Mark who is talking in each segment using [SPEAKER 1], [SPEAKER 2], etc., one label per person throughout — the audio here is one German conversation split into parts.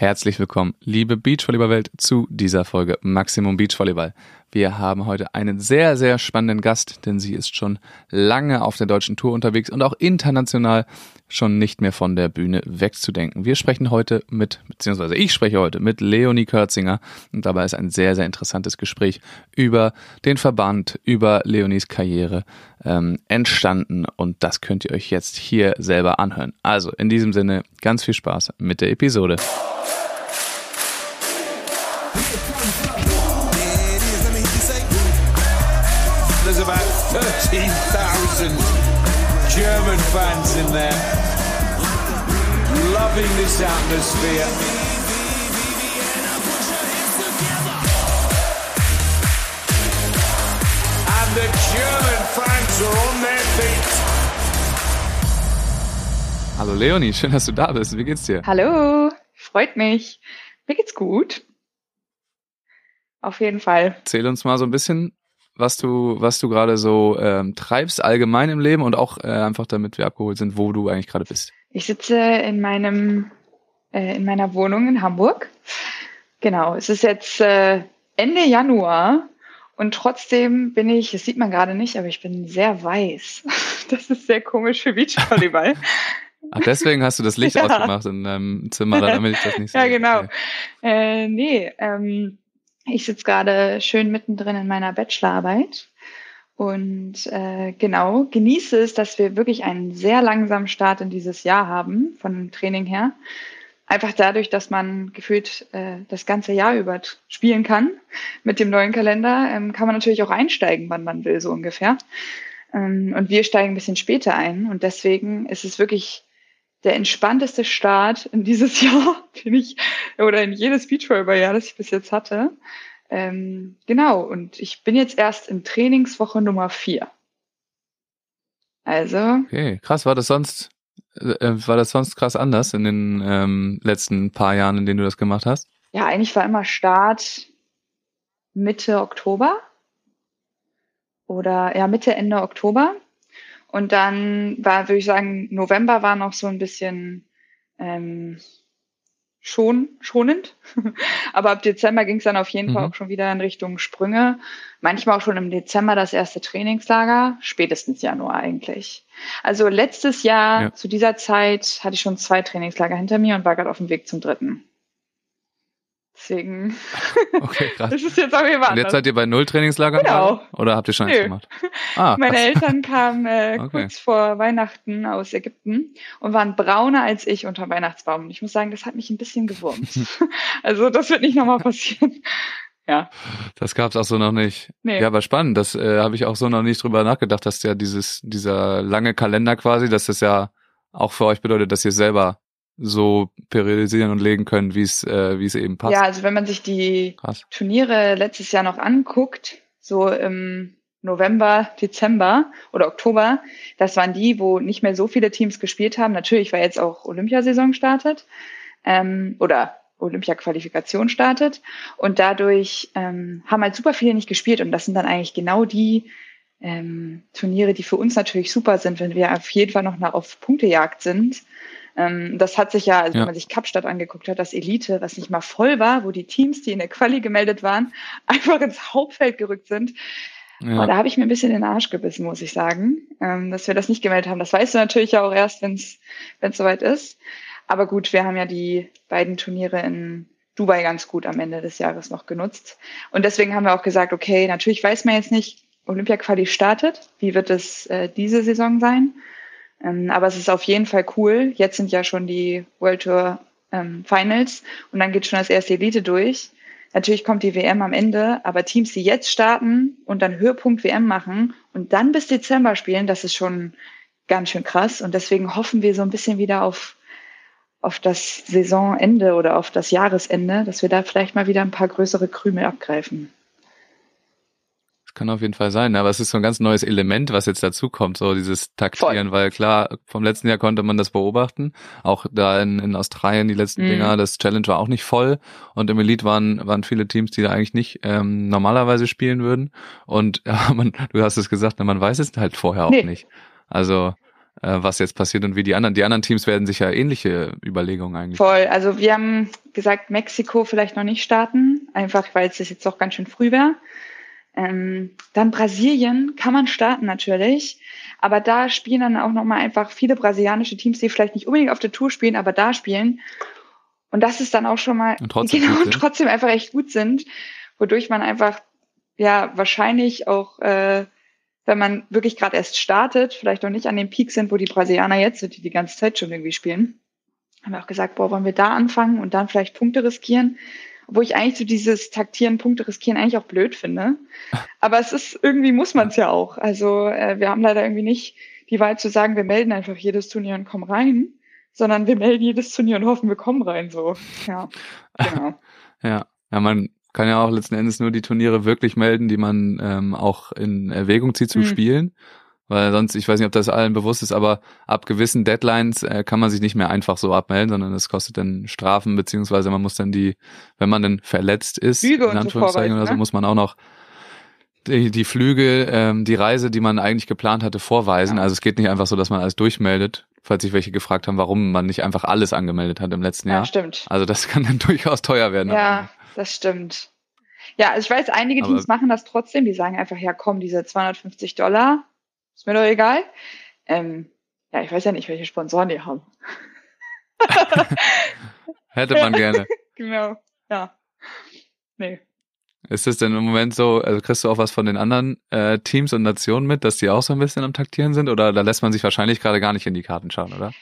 [SPEAKER 1] Herzlich willkommen, liebe Beachvolleyball-Welt, zu dieser Folge Maximum Beachvolleyball. Wir haben heute einen sehr, sehr spannenden Gast, denn sie ist schon lange auf der deutschen Tour unterwegs und auch international schon nicht mehr von der Bühne wegzudenken. Wir sprechen heute mit, beziehungsweise ich spreche heute mit Leonie Körzinger und dabei ist ein sehr, sehr interessantes Gespräch über den Verband, über Leonies Karriere ähm, entstanden und das könnt ihr euch jetzt hier selber anhören. Also in diesem Sinne ganz viel Spaß mit der Episode.
[SPEAKER 2] 13,000 German fans in there, loving this atmosphere. And the German fans are on their feet.
[SPEAKER 1] Hallo Leonie, schön, dass du da bist. Wie geht's dir?
[SPEAKER 3] Hallo, freut mich. Mir geht's gut. Auf jeden Fall.
[SPEAKER 1] Erzähl uns mal so ein bisschen, was du, was du gerade so ähm, treibst, allgemein im Leben und auch äh, einfach damit wir abgeholt sind, wo du eigentlich gerade bist.
[SPEAKER 3] Ich sitze in meinem, äh, in meiner Wohnung in Hamburg. Genau, es ist jetzt äh, Ende Januar und trotzdem bin ich, das sieht man gerade nicht, aber ich bin sehr weiß. Das ist sehr komisch für Beachvolleyball.
[SPEAKER 1] Ach, deswegen hast du das Licht
[SPEAKER 3] Ja.
[SPEAKER 1] ausgemacht in deinem Zimmer, damit ich das nicht sehe.
[SPEAKER 3] ja, genau.
[SPEAKER 1] Okay.
[SPEAKER 3] Äh, nee, ähm, ich sitze gerade schön mittendrin in meiner Bachelorarbeit und äh, genau genieße es, dass wir wirklich einen sehr langsamen Start in dieses Jahr haben, von dem Training her. Einfach dadurch, dass man gefühlt äh, das ganze Jahr über spielen kann mit dem neuen Kalender, ähm, kann man natürlich auch einsteigen, wann man will, so ungefähr. Ähm, und wir steigen ein bisschen später ein und deswegen ist es wirklich der entspannteste Start in dieses Jahr, den ich, oder in jedes Beachvolleyball-Jahr, das ich bis jetzt hatte. Ähm, genau, und ich bin jetzt erst in Trainingswoche Nummer vier. Also,
[SPEAKER 1] okay, krass. War das sonst, äh, war das sonst krass anders in den ähm, letzten paar Jahren, in denen du das gemacht hast?
[SPEAKER 3] ja, eigentlich war immer Start Mitte Oktober oder ja, Mitte, Ende Oktober. Und dann war, würde ich sagen, November war noch so ein bisschen ähm, schon schonend. Aber ab Dezember ging es dann auf jeden Fall
[SPEAKER 1] Mhm.
[SPEAKER 3] auch schon wieder in Richtung Sprünge. Manchmal auch schon im Dezember das erste Trainingslager, spätestens Januar eigentlich. Also letztes Jahr
[SPEAKER 1] Ja.
[SPEAKER 3] zu dieser Zeit hatte ich schon zwei Trainingslager hinter mir und war gerade auf dem Weg zum dritten. Deswegen
[SPEAKER 1] Okay, krass.
[SPEAKER 3] ist es jetzt jeden Fall
[SPEAKER 1] Und jetzt seid ihr bei null Trainingslagern?
[SPEAKER 3] Genau.
[SPEAKER 1] Oder habt ihr schon eins gemacht? Ah,
[SPEAKER 3] Meine
[SPEAKER 1] krass.
[SPEAKER 3] Eltern kamen äh,
[SPEAKER 1] Okay.
[SPEAKER 3] kurz vor Weihnachten aus Ägypten und waren brauner als ich unter Weihnachtsbaum. Und ich muss sagen, das hat mich ein bisschen gewurmt. also das wird nicht nochmal passieren. ja,
[SPEAKER 1] Das gab's auch so noch nicht.
[SPEAKER 3] nee.
[SPEAKER 1] Ja, aber spannend. Das äh, habe ich auch so noch nicht drüber nachgedacht, dass ja dieses dieser lange Kalender quasi, dass das ja auch für euch bedeutet, dass ihr selber so periodisieren und legen könnt, wie es äh, wie es eben passt.
[SPEAKER 3] ja, also wenn man sich die
[SPEAKER 1] Krass.
[SPEAKER 3] Turniere letztes Jahr noch anguckt, so im November, Dezember oder Oktober, das waren die, wo nicht mehr so viele Teams gespielt haben. Natürlich, weil jetzt auch Olympiasaison startet ähm, oder Olympia-Qualifikation startet und dadurch ähm, haben halt super viele nicht gespielt und das sind dann eigentlich genau die ähm, Turniere, die für uns natürlich super sind, wenn wir auf jeden Fall noch auf Punktejagd sind. Ähm, das hat sich ja, also
[SPEAKER 1] Ja.
[SPEAKER 3] wenn man sich Kapstadt angeguckt hat, das Elite, was nicht mal voll war, wo die Teams, die in der Quali gemeldet waren, einfach ins Hauptfeld gerückt sind.
[SPEAKER 1] Ja.
[SPEAKER 3] Da habe ich mir ein bisschen in den Arsch gebissen, muss ich sagen, ähm, dass wir das nicht gemeldet haben. Das weißt du natürlich ja auch erst, wenn es soweit ist. Aber gut, wir haben ja die beiden Turniere in Dubai ganz gut am Ende des Jahres noch genutzt. Und deswegen haben wir auch gesagt, okay, natürlich weiß man jetzt nicht, Olympia-Quali startet. Wie wird es äh, diese Saison sein? Ähm, aber es ist auf jeden Fall cool. Jetzt sind ja schon die World Tour ähm, Finals und dann geht schon das erste Elite durch. Natürlich kommt die WM am Ende, aber Teams, die jetzt starten und dann Höhepunkt WM machen und dann bis Dezember spielen, das ist schon ganz schön krass. Und deswegen hoffen wir so ein bisschen wieder auf, auf das Saisonende oder auf das Jahresende, dass wir da vielleicht mal wieder ein paar größere Krümel abgreifen.
[SPEAKER 1] Das kann auf jeden Fall sein, aber es ist so ein ganz neues Element, was jetzt dazu kommt, so dieses Taktieren, weil klar, vom letzten Jahr konnte man das beobachten, auch da in, in Australien die letzten
[SPEAKER 3] Mhm.
[SPEAKER 1] Dinger, das Challenge war auch nicht voll und im Elite waren, waren viele Teams, die da eigentlich nicht ähm, normalerweise spielen würden und ja, man, du hast es gesagt, ne, man weiß es halt vorher auch
[SPEAKER 3] Nee.
[SPEAKER 1] nicht. Also äh, was jetzt passiert und wie die anderen. Die anderen Teams werden sich ja ähnliche Überlegungen eigentlich.
[SPEAKER 3] Voll. Also wir haben gesagt, Mexiko vielleicht noch nicht starten, einfach weil es jetzt auch ganz schön früh wäre. Ähm, dann Brasilien kann man starten natürlich, aber da spielen dann auch nochmal einfach viele brasilianische Teams, die vielleicht nicht unbedingt auf der Tour spielen, aber da spielen. Und das ist dann auch schon mal
[SPEAKER 1] Und trotzdem
[SPEAKER 3] genau und trotzdem einfach echt gut sind, wodurch man einfach ja wahrscheinlich auch, äh, wenn man wirklich gerade erst startet, vielleicht noch nicht an dem Peak sind, wo die Brasilianer jetzt sind, die die ganze Zeit schon irgendwie spielen. Haben wir auch gesagt, boah, wollen wir da anfangen und dann vielleicht Punkte riskieren? Obwohl ich eigentlich so dieses Taktieren, Punkte riskieren eigentlich auch blöd finde. Aber es ist, irgendwie muss man es ja auch. Also äh, wir haben leider irgendwie nicht die Wahl zu sagen, wir melden einfach jedes Turnier und kommen rein, sondern wir melden jedes Turnier und hoffen, wir kommen rein. So, ja, genau.
[SPEAKER 1] Ja. Ja, man kann ja auch letzten Endes nur die Turniere wirklich melden, die man ähm, auch in Erwägung zieht zu
[SPEAKER 3] Mhm.
[SPEAKER 1] spielen. Weil sonst, ich weiß nicht, ob das allen bewusst ist, aber ab gewissen Deadlines äh, kann man sich nicht mehr einfach so abmelden, sondern es kostet dann Strafen, beziehungsweise man muss dann die, wenn man dann verletzt ist,
[SPEAKER 3] Flüge
[SPEAKER 1] in
[SPEAKER 3] so
[SPEAKER 1] Anführungszeichen oder so,
[SPEAKER 3] ne?
[SPEAKER 1] muss man auch noch die, die Flüge, ähm, die Reise, die man eigentlich geplant hatte, vorweisen.
[SPEAKER 3] Ja.
[SPEAKER 1] Also es geht nicht einfach so, dass man alles durchmeldet, falls sich welche gefragt haben, warum man nicht einfach alles angemeldet hat im letzten
[SPEAKER 3] Ja,
[SPEAKER 1] Jahr.
[SPEAKER 3] stimmt.
[SPEAKER 1] Also das kann dann durchaus teuer werden.
[SPEAKER 3] Ja, das stimmt. Ja, also ich weiß, einige
[SPEAKER 1] Aber-
[SPEAKER 3] Teams machen das trotzdem. Die sagen einfach, ja, komm, diese 250 Dollar, ist mir doch egal. Ähm, ja, ich weiß ja nicht, welche Sponsoren die haben.
[SPEAKER 1] Hätte man gerne.
[SPEAKER 3] Genau, ja. Nee.
[SPEAKER 1] Ist es denn im Moment so, also kriegst du auch was von den anderen äh, Teams und Nationen mit, dass die auch so ein bisschen am Taktieren sind? Oder da lässt man sich wahrscheinlich gerade gar nicht in die Karten schauen, oder?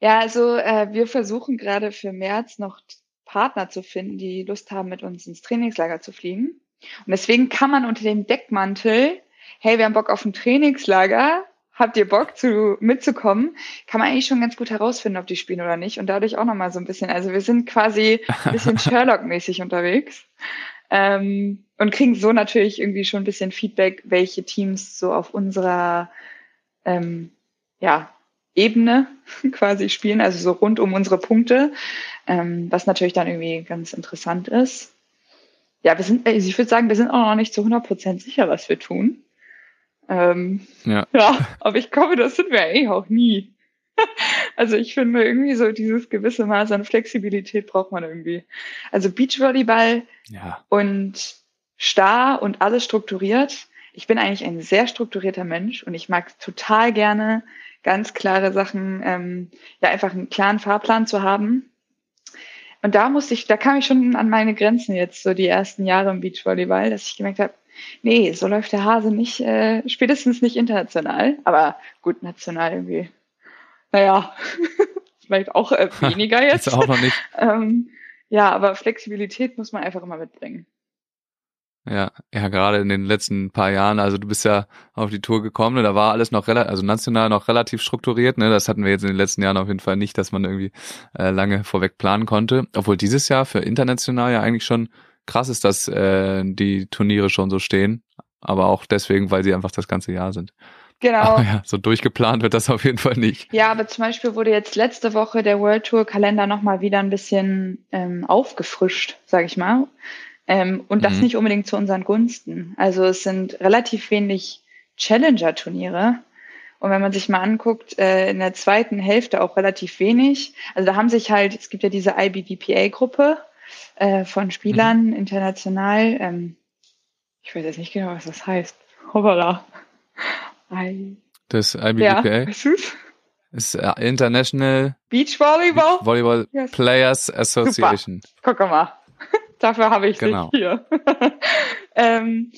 [SPEAKER 3] Ja, also äh, wir versuchen gerade für März noch Partner zu finden, die Lust haben, mit uns ins Trainingslager zu fliegen. Und deswegen kann man unter dem Deckmantel, hey, wir haben Bock auf ein Trainingslager, habt ihr Bock zu mitzukommen, kann man eigentlich schon ganz gut herausfinden, ob die spielen oder nicht. Und dadurch auch nochmal so ein bisschen, also wir sind quasi ein bisschen Sherlock-mäßig unterwegs. Ähm, und kriegen so natürlich irgendwie schon ein bisschen Feedback, welche Teams so auf unserer ähm, ja, Ebene quasi spielen, also so rund um unsere Punkte, ähm, was natürlich dann irgendwie ganz interessant ist. Ja, wir sind, also ich würde sagen, wir sind auch noch nicht zu 100% sicher, was wir tun. Ähm,
[SPEAKER 1] Ja.
[SPEAKER 3] ja, aber ich glaube, das sind wir eh auch nie. Also ich finde irgendwie so dieses gewisse Maß an Flexibilität braucht man irgendwie. Also Beachvolleyball
[SPEAKER 1] Ja.
[SPEAKER 3] und starr und alles strukturiert. Ich bin eigentlich ein sehr strukturierter Mensch und ich mag total gerne ganz klare Sachen, ähm, ja einfach einen klaren Fahrplan zu haben. Und da musste ich, da kam ich schon an meine Grenzen jetzt so die ersten Jahre im Beachvolleyball, dass ich gemerkt habe, nee, so läuft der Hase nicht, äh, spätestens nicht international, aber gut national irgendwie. Naja, vielleicht auch äh, weniger jetzt.
[SPEAKER 1] Ist auch noch nicht.
[SPEAKER 3] Ähm, ja, aber Flexibilität muss man einfach immer mitbringen.
[SPEAKER 1] Ja, ja, gerade in den letzten paar Jahren, also du bist ja auf die Tour gekommen, ne, da war alles noch relativ, also national noch relativ strukturiert, ne, das hatten wir jetzt in den letzten Jahren auf jeden Fall nicht, dass man irgendwie äh, lange vorweg planen konnte, obwohl dieses Jahr für international ja eigentlich schon krass ist, dass äh, die Turniere schon so stehen, aber auch deswegen, weil sie einfach das ganze Jahr sind.
[SPEAKER 3] Genau.
[SPEAKER 1] Ja, so durchgeplant wird das auf jeden Fall nicht.
[SPEAKER 3] Ja, aber zum Beispiel wurde jetzt letzte Woche der World Tour Kalender nochmal wieder ein bisschen ähm, aufgefrischt, sage ich mal. Ähm, und das
[SPEAKER 1] Mhm.
[SPEAKER 3] nicht unbedingt zu unseren Gunsten. Also es sind relativ wenig Challenger-Turniere. Und wenn man sich mal anguckt, äh, in der zweiten Hälfte auch relativ wenig. Also da haben sich halt, es gibt ja diese IBDPA-Gruppe äh, von Spielern international. Ähm, ich weiß jetzt nicht genau, was das heißt. Hoppala. I
[SPEAKER 1] Das
[SPEAKER 3] ja,
[SPEAKER 1] IBDPA
[SPEAKER 3] weißt du's?
[SPEAKER 1] ist äh, International
[SPEAKER 3] Beachvolleyball?
[SPEAKER 1] Volleyball
[SPEAKER 3] Yes.
[SPEAKER 1] Players Association.
[SPEAKER 3] Guck mal. Dafür habe ich
[SPEAKER 1] Genau.
[SPEAKER 3] dich hier. ähm,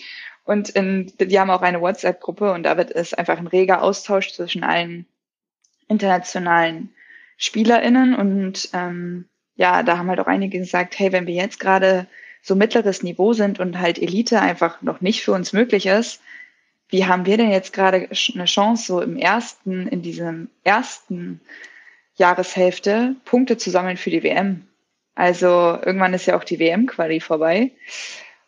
[SPEAKER 3] und in, die haben auch eine WhatsApp-Gruppe und da wird es einfach ein reger Austausch zwischen allen internationalen SpielerInnen und ähm, ja, da haben halt auch einige gesagt, hey, wenn wir jetzt gerade so mittleres Niveau sind und halt Elite einfach noch nicht für uns möglich ist, wie haben wir denn jetzt gerade eine Chance, so im ersten, in diesem ersten Jahreshälfte Punkte zu sammeln für die WM? Also irgendwann ist ja auch die WM-Quali vorbei.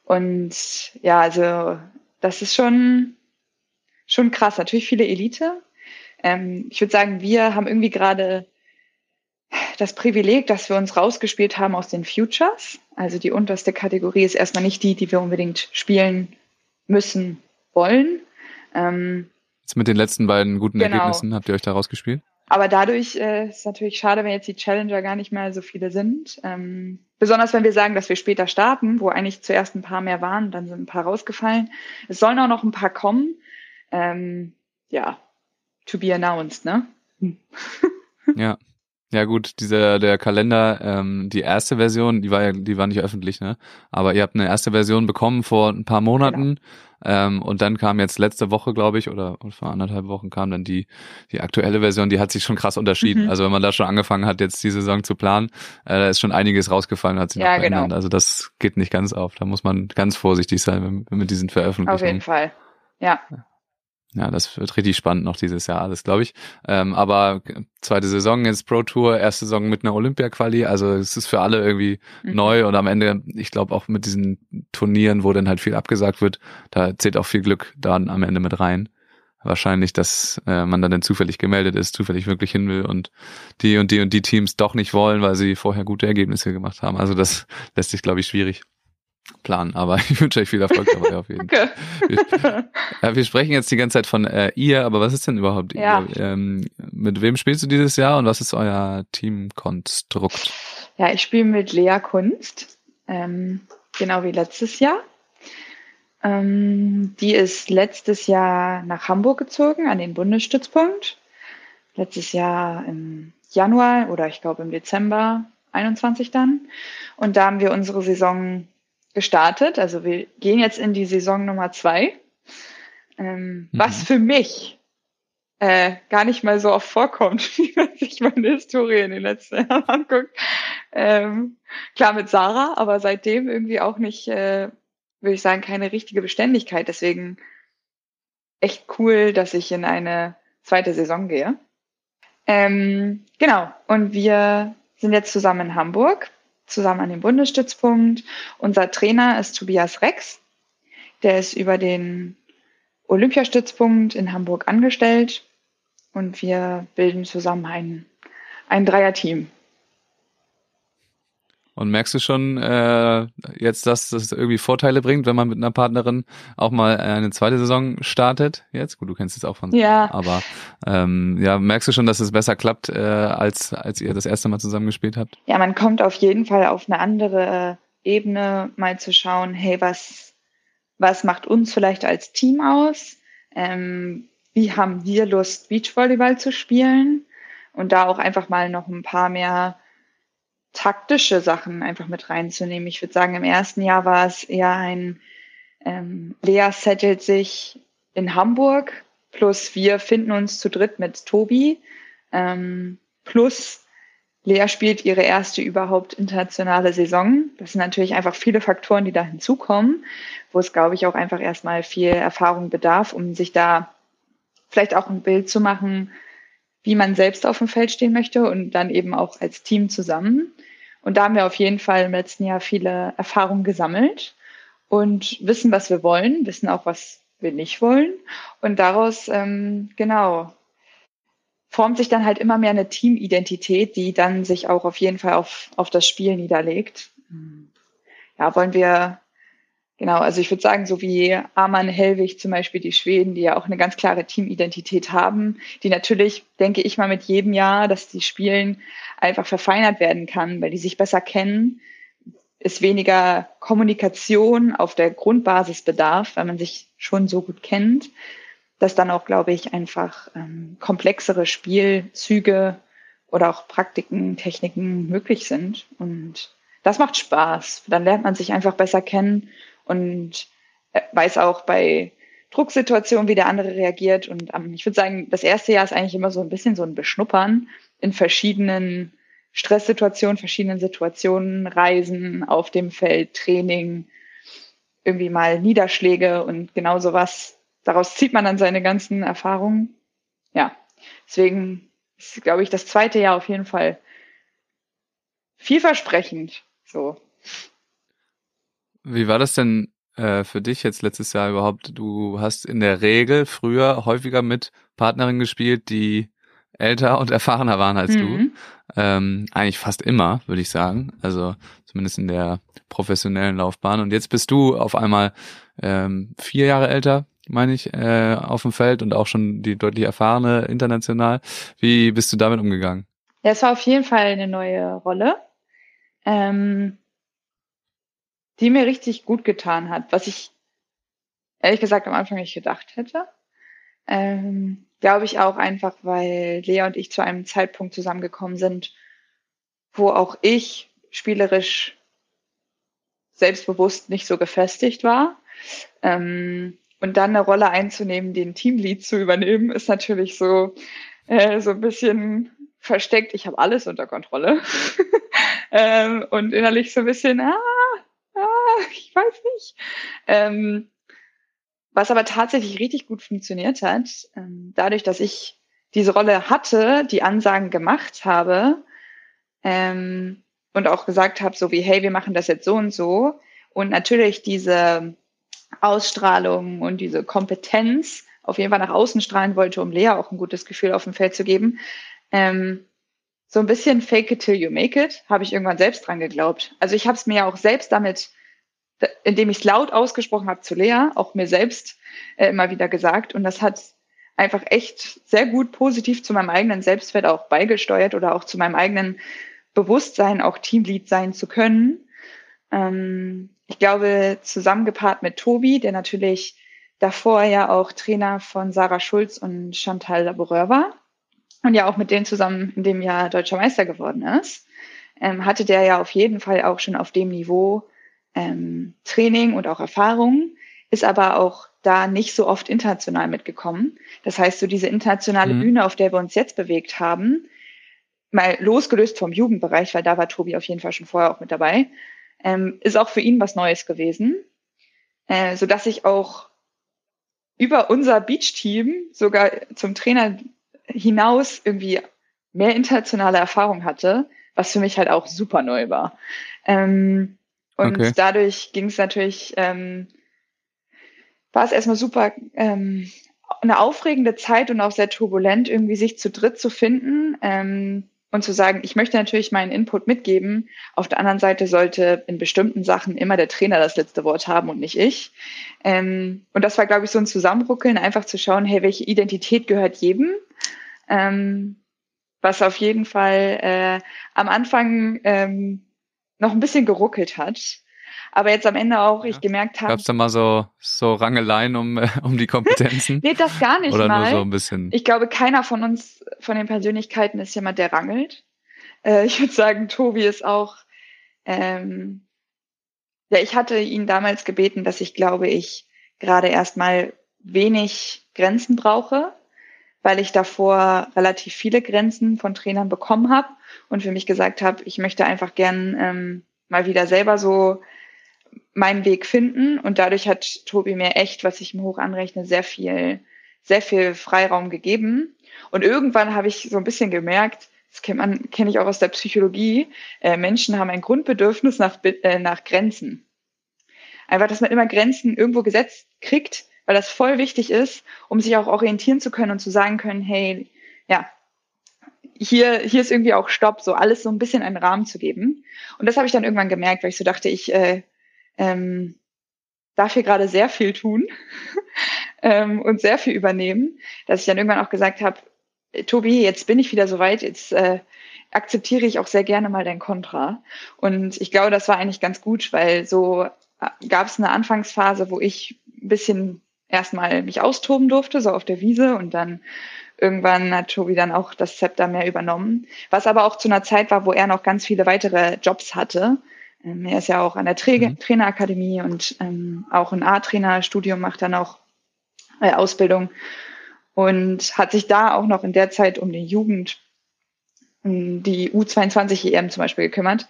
[SPEAKER 3] Und ja, also das ist schon, schon krass. Natürlich viele Elite. Ähm, ich würde sagen, wir haben irgendwie gerade das Privileg, dass wir uns rausgespielt haben aus den Futures. Also die unterste Kategorie ist erstmal nicht die, die wir unbedingt spielen müssen wollen. Ähm,
[SPEAKER 1] Jetzt mit den letzten beiden guten
[SPEAKER 3] Genau.
[SPEAKER 1] Ergebnissen habt ihr euch da rausgespielt?
[SPEAKER 3] Aber dadurch äh, ist natürlich schade, wenn jetzt die Challenger gar nicht mehr so viele sind. Ähm, besonders wenn wir sagen, dass wir später starten, wo eigentlich zuerst ein paar mehr waren, dann sind ein paar rausgefallen. Es sollen auch noch ein paar kommen. Ähm, ja, to be announced, ne?
[SPEAKER 1] Ja. Ja gut, dieser der Kalender, ähm, die erste Version, die war ja, die war nicht öffentlich, ne? Aber ihr habt eine erste Version bekommen vor ein paar Monaten ähm, und dann kam jetzt letzte Woche, glaube ich, oder, vor anderthalb Wochen kam dann die die aktuelle Version. Die hat sich schon krass unterschieden.
[SPEAKER 3] Mhm.
[SPEAKER 1] Also wenn man da schon angefangen hat, jetzt die Saison zu planen, äh, da ist schon einiges rausgefallen, hat sich
[SPEAKER 3] Ja,
[SPEAKER 1] noch verändert.
[SPEAKER 3] genau.
[SPEAKER 1] Also das geht nicht ganz auf. Da muss man ganz vorsichtig sein mit, mit diesen
[SPEAKER 3] Auf jeden
[SPEAKER 1] Veröffentlichungen.
[SPEAKER 3] Fall. Ja,
[SPEAKER 1] Ja, das wird richtig spannend noch dieses Jahr alles, glaube ich. Ähm, aber zweite Saison jetzt Pro Tour, erste Saison mit einer Olympia-Quali, also es ist für alle irgendwie
[SPEAKER 3] Mhm.
[SPEAKER 1] neu und am Ende, ich glaube auch mit diesen Turnieren, wo dann halt viel abgesagt wird, da zählt auch viel Glück dann am Ende mit rein. Wahrscheinlich, dass äh, man dann, dann zufällig gemeldet ist, zufällig wirklich hin will und die und die und die Teams doch nicht wollen, weil sie vorher gute Ergebnisse gemacht haben. Also das lässt sich, glaube ich, schwierig planen. Aber ich wünsche euch viel Erfolg dabei auf jeden Fall.
[SPEAKER 3] danke.
[SPEAKER 1] Ja, wir sprechen jetzt die ganze Zeit von äh, ihr, aber was ist denn überhaupt
[SPEAKER 3] Ja.
[SPEAKER 1] ihr? Ähm, mit wem spielst du dieses Jahr und was ist euer Teamkonstrukt?
[SPEAKER 3] Ja, ich spiele mit Lea Kunst, ähm, genau wie letztes Jahr. Ähm, die ist letztes Jahr nach Hamburg gezogen, an den Bundesstützpunkt. Letztes Jahr im Januar oder ich glaube im Dezember 21 dann. Und da haben wir unsere Saison gestartet. Also wir gehen jetzt in die Saison Nummer zwei. Ähm,
[SPEAKER 1] Mhm.
[SPEAKER 3] Was für mich äh, gar nicht mal so oft vorkommt, wie man sich meine Historie in den letzten Jahren anguckt. Ähm, klar mit Sarah, aber seitdem irgendwie auch nicht, äh, würde ich sagen, keine richtige Beständigkeit. Deswegen echt cool, dass ich in eine zweite Saison gehe. Ähm, genau. Und wir sind jetzt zusammen in Hamburg, zusammen an dem Bundesstützpunkt. Unser Trainer ist Tobias Rex. Der ist über den Olympiastützpunkt in Hamburg angestellt und wir bilden zusammen ein, ein Dreierteam.
[SPEAKER 1] Und merkst du schon äh, jetzt, dass das irgendwie Vorteile bringt, wenn man mit einer Partnerin auch mal eine zweite Saison startet? Jetzt, gut, du kennst es auch von
[SPEAKER 3] Ja.
[SPEAKER 1] aber ähm, ja, merkst du schon, dass es besser klappt, äh, als als ihr das erste Mal zusammen gespielt habt?
[SPEAKER 3] Ja, man kommt auf jeden Fall auf eine andere Ebene, mal zu schauen, hey, was, was macht uns vielleicht als Team aus? Ähm, wie haben wir Lust, Beachvolleyball zu spielen? Und da auch einfach mal noch ein paar mehr taktische Sachen einfach mit reinzunehmen. Ich würde sagen, im ersten Jahr war es eher ein, ähm, Lea settelt sich in Hamburg, plus wir finden uns zu dritt mit Tobi, ähm, plus Lea spielt ihre erste überhaupt internationale Saison. Das sind natürlich einfach viele Faktoren, die da hinzukommen, wo es, glaube ich, auch einfach erstmal viel Erfahrung bedarf, um sich da vielleicht auch ein Bild zu machen, wie man selbst auf dem Feld stehen möchte und dann eben auch als Team zusammen. Und da haben wir auf jeden Fall im letzten Jahr viele Erfahrungen gesammelt und wissen, was wir wollen, wissen auch, was wir nicht wollen. Und daraus, ähm, genau, formt sich dann halt immer mehr eine Teamidentität, die dann sich auch auf jeden Fall auf, auf das Spiel niederlegt. Ja, wollen wir, genau, also ich würde sagen, so wie Arman Hellwig zum Beispiel, die Schweden, die ja auch eine ganz klare Teamidentität haben, die natürlich, denke ich mal, mit jedem Jahr, dass die Spielen einfach verfeinert werden kann, weil die sich besser kennen, es weniger Kommunikation auf der Grundbasis bedarf, weil man sich schon so gut kennt dass dann auch, glaube ich, einfach ähm, komplexere Spielzüge oder auch Praktiken, Techniken möglich sind. Und das macht Spaß. Dann lernt man sich einfach besser kennen und äh, weiß auch bei Drucksituationen, wie der andere reagiert. Und ich würde sagen, das erste Jahr ist eigentlich immer so ein bisschen so ein Beschnuppern in verschiedenen Stresssituationen, verschiedenen Situationen, Reisen auf dem Feld, Training, irgendwie mal Niederschläge und genau sowas daraus zieht man dann seine ganzen Erfahrungen. Ja, deswegen ist, glaube ich, das zweite Jahr auf jeden Fall vielversprechend. So.
[SPEAKER 1] Wie war das denn äh, für dich jetzt letztes Jahr überhaupt? Du hast in der Regel früher häufiger mit Partnerinnen gespielt, die älter und erfahrener waren als du.
[SPEAKER 3] Mhm.
[SPEAKER 1] Ähm, eigentlich fast immer, würde ich sagen. Also zumindest in der professionellen Laufbahn. Und jetzt bist du auf einmal ähm, vier Jahre älter meine ich, äh, auf dem Feld und auch schon die deutlich erfahrene international. Wie bist du damit umgegangen?
[SPEAKER 3] Ja, es war auf jeden Fall eine neue Rolle, ähm, die mir richtig gut getan hat, was ich ehrlich gesagt am Anfang nicht gedacht hätte. Ähm, Glaube ich auch einfach, weil Lea und ich zu einem Zeitpunkt zusammengekommen sind, wo auch ich spielerisch selbstbewusst nicht so gefestigt war. Ähm, und dann eine Rolle einzunehmen, den Teamlead zu übernehmen, ist natürlich so, äh, so ein bisschen versteckt. Ich habe alles unter Kontrolle. ähm, und innerlich so ein bisschen, ah, ich weiß nicht. Ähm, was aber tatsächlich richtig gut funktioniert hat, ähm, dadurch, dass ich diese Rolle hatte, die Ansagen gemacht habe ähm, und auch gesagt habe, so wie, hey, wir machen das jetzt so und so. Und natürlich diese Ausstrahlung und diese Kompetenz auf jeden Fall nach außen strahlen wollte, um Lea auch ein gutes Gefühl auf dem Feld zu geben. Ähm, so ein bisschen fake it till you make it, habe ich irgendwann selbst dran geglaubt. Also ich habe es mir ja auch selbst damit, indem ich es laut ausgesprochen habe zu Lea, auch mir selbst äh, immer wieder gesagt. Und das hat einfach echt sehr gut positiv zu meinem eigenen Selbstwert auch beigesteuert oder auch zu meinem eigenen Bewusstsein, auch Teamlead sein zu können. Ähm, ich glaube, zusammengepaart mit Tobi, der natürlich davor ja auch Trainer von Sarah Schulz und Chantal Laboureur war und ja auch mit denen zusammen in dem Jahr deutscher Meister geworden ist, ähm, hatte der ja auf jeden Fall auch schon auf dem Niveau ähm, Training und auch Erfahrung, ist aber auch da nicht so oft international mitgekommen. Das heißt, so diese internationale mhm. Bühne, auf der wir uns jetzt bewegt haben, mal losgelöst vom Jugendbereich, weil da war Tobi auf jeden Fall schon vorher auch mit dabei, ähm, ist auch für ihn was Neues gewesen, äh, so dass ich auch über unser Beach-Team sogar zum Trainer hinaus irgendwie mehr internationale Erfahrung hatte, was für mich halt auch super neu war. Ähm, und okay. dadurch ging es natürlich, ähm, war es erstmal super ähm, eine aufregende Zeit und auch sehr turbulent, irgendwie sich zu dritt zu finden. Ähm, und zu sagen, ich möchte natürlich meinen Input mitgeben. Auf der anderen Seite sollte in bestimmten Sachen immer der Trainer das letzte Wort haben und nicht ich. Ähm, und das war, glaube ich, so ein Zusammenruckeln, einfach zu schauen, hey, welche Identität gehört jedem? Ähm, was auf jeden Fall äh, am Anfang ähm, noch ein bisschen geruckelt hat. Aber jetzt am Ende auch, ja. ich gemerkt habe.
[SPEAKER 1] Gab es da mal so, so Rangeleien um, äh, um die Kompetenzen?
[SPEAKER 3] nee, das gar nicht
[SPEAKER 1] Oder
[SPEAKER 3] mal.
[SPEAKER 1] nur so ein bisschen?
[SPEAKER 3] Ich glaube, keiner von uns, von den Persönlichkeiten ist jemand, der rangelt. Äh, ich würde sagen, Tobi ist auch, ähm, ja, ich hatte ihn damals gebeten, dass ich glaube, ich gerade erstmal wenig Grenzen brauche, weil ich davor relativ viele Grenzen von Trainern bekommen habe und für mich gesagt habe, ich möchte einfach gern ähm, mal wieder selber so meinen Weg finden. Und dadurch hat Tobi mir echt, was ich ihm hoch anrechne, sehr viel, sehr viel Freiraum gegeben. Und irgendwann habe ich so ein bisschen gemerkt, das kenne ich auch aus der Psychologie, äh, Menschen haben ein Grundbedürfnis nach, äh, nach Grenzen. Einfach, dass man immer Grenzen irgendwo gesetzt kriegt, weil das voll wichtig ist, um sich auch orientieren zu können und zu sagen können, hey, ja, hier, hier ist irgendwie auch Stopp, so alles so ein bisschen einen Rahmen zu geben. Und das habe ich dann irgendwann gemerkt, weil ich so dachte, ich äh, ähm, darf hier gerade sehr viel tun ähm, und sehr viel übernehmen, dass ich dann irgendwann auch gesagt habe, Tobi, jetzt bin ich wieder soweit, jetzt äh, akzeptiere ich auch sehr gerne mal dein Kontra. Und ich glaube, das war eigentlich ganz gut, weil so äh, gab es eine Anfangsphase, wo ich ein bisschen erstmal mich austoben durfte, so auf der Wiese und dann irgendwann hat Tobi dann auch das Zepter mehr übernommen. Was aber auch zu einer Zeit war, wo er noch ganz viele weitere Jobs hatte ähm, er ist ja auch an der Tra mhm. Trainerakademie und ähm, auch ein A-Trainer-Studium macht dann auch äh, Ausbildung und hat sich da auch noch in der Zeit um die Jugend, um die U22 EM zum Beispiel gekümmert.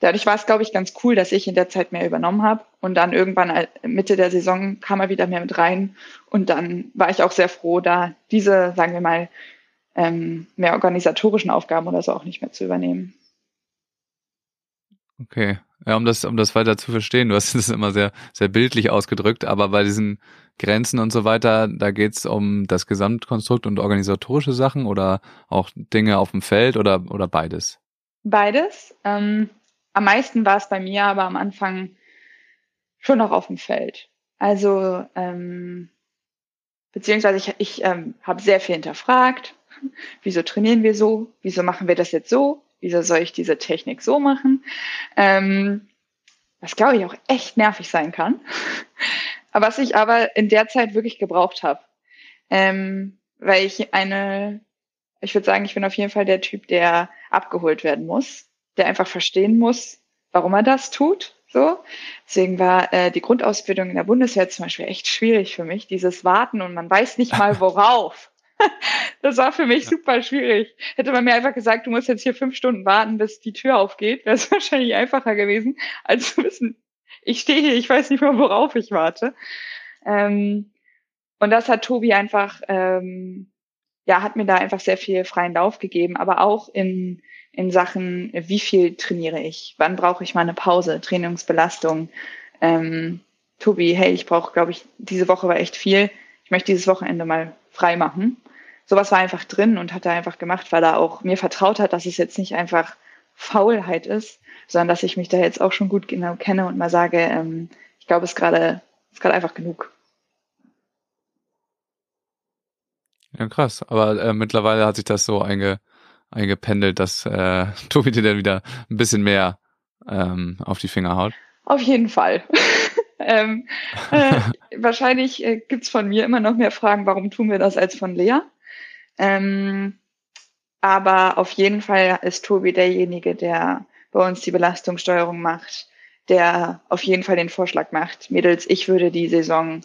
[SPEAKER 3] Dadurch war es, glaube ich, ganz cool, dass ich in der Zeit mehr übernommen habe. Und dann irgendwann äh, Mitte der Saison kam er wieder mehr mit rein. Und dann war ich auch sehr froh, da diese, sagen wir mal, ähm, mehr organisatorischen Aufgaben oder so auch nicht mehr zu übernehmen.
[SPEAKER 1] Okay. Ja, um das, um das weiter zu verstehen, du hast das immer sehr, sehr bildlich ausgedrückt, aber bei diesen Grenzen und so weiter, da geht's um das Gesamtkonstrukt und organisatorische Sachen oder auch Dinge auf dem Feld oder, oder beides?
[SPEAKER 3] Beides. Ähm, am meisten war es bei mir aber am Anfang schon noch auf dem Feld. Also ähm, beziehungsweise ich, ich ähm, habe sehr viel hinterfragt. Wieso trainieren wir so? Wieso machen wir das jetzt so? Wieso soll ich diese Technik so machen? Ähm, was glaube ich auch echt nervig sein kann. was ich aber in der Zeit wirklich gebraucht habe. Ähm, weil ich eine, ich würde sagen, ich bin auf jeden Fall der Typ, der abgeholt werden muss, der einfach verstehen muss, warum er das tut. So. Deswegen war äh, die Grundausbildung in der Bundeswehr zum Beispiel echt schwierig für mich, dieses Warten und man weiß nicht mal worauf. das war für mich ja. super schwierig. Hätte man mir einfach gesagt, du musst jetzt hier fünf Stunden warten, bis die Tür aufgeht, wäre es wahrscheinlich einfacher gewesen, als zu wissen, ich stehe hier, ich weiß nicht mehr, worauf ich warte. Ähm, und das hat Tobi einfach, ähm, ja, hat mir da einfach sehr viel freien Lauf gegeben, aber auch in, in Sachen, wie viel trainiere ich, wann brauche ich mal eine Pause, Trainingsbelastung. Ähm, Tobi, hey, ich brauche, glaube ich, diese Woche war echt viel. Ich möchte dieses Wochenende mal frei machen. Sowas war einfach drin und hat er einfach gemacht, weil er auch mir vertraut hat, dass es jetzt nicht einfach Faulheit ist, sondern dass ich mich da jetzt auch schon gut genau kenne und mal sage, ähm, ich glaube, es ist gerade ist gerade einfach genug.
[SPEAKER 1] Ja, krass. Aber äh, mittlerweile hat sich das so einge, eingependelt, dass äh, Tobi dir dann wieder ein bisschen mehr ähm, auf die Finger haut.
[SPEAKER 3] Auf jeden Fall. ähm, äh, wahrscheinlich äh, gibt's von mir immer noch mehr Fragen, warum tun wir das, als von Lea. Ähm, aber auf jeden Fall ist Tobi derjenige, der bei uns die Belastungssteuerung macht, der auf jeden Fall den Vorschlag macht. Mädels, ich würde die Saison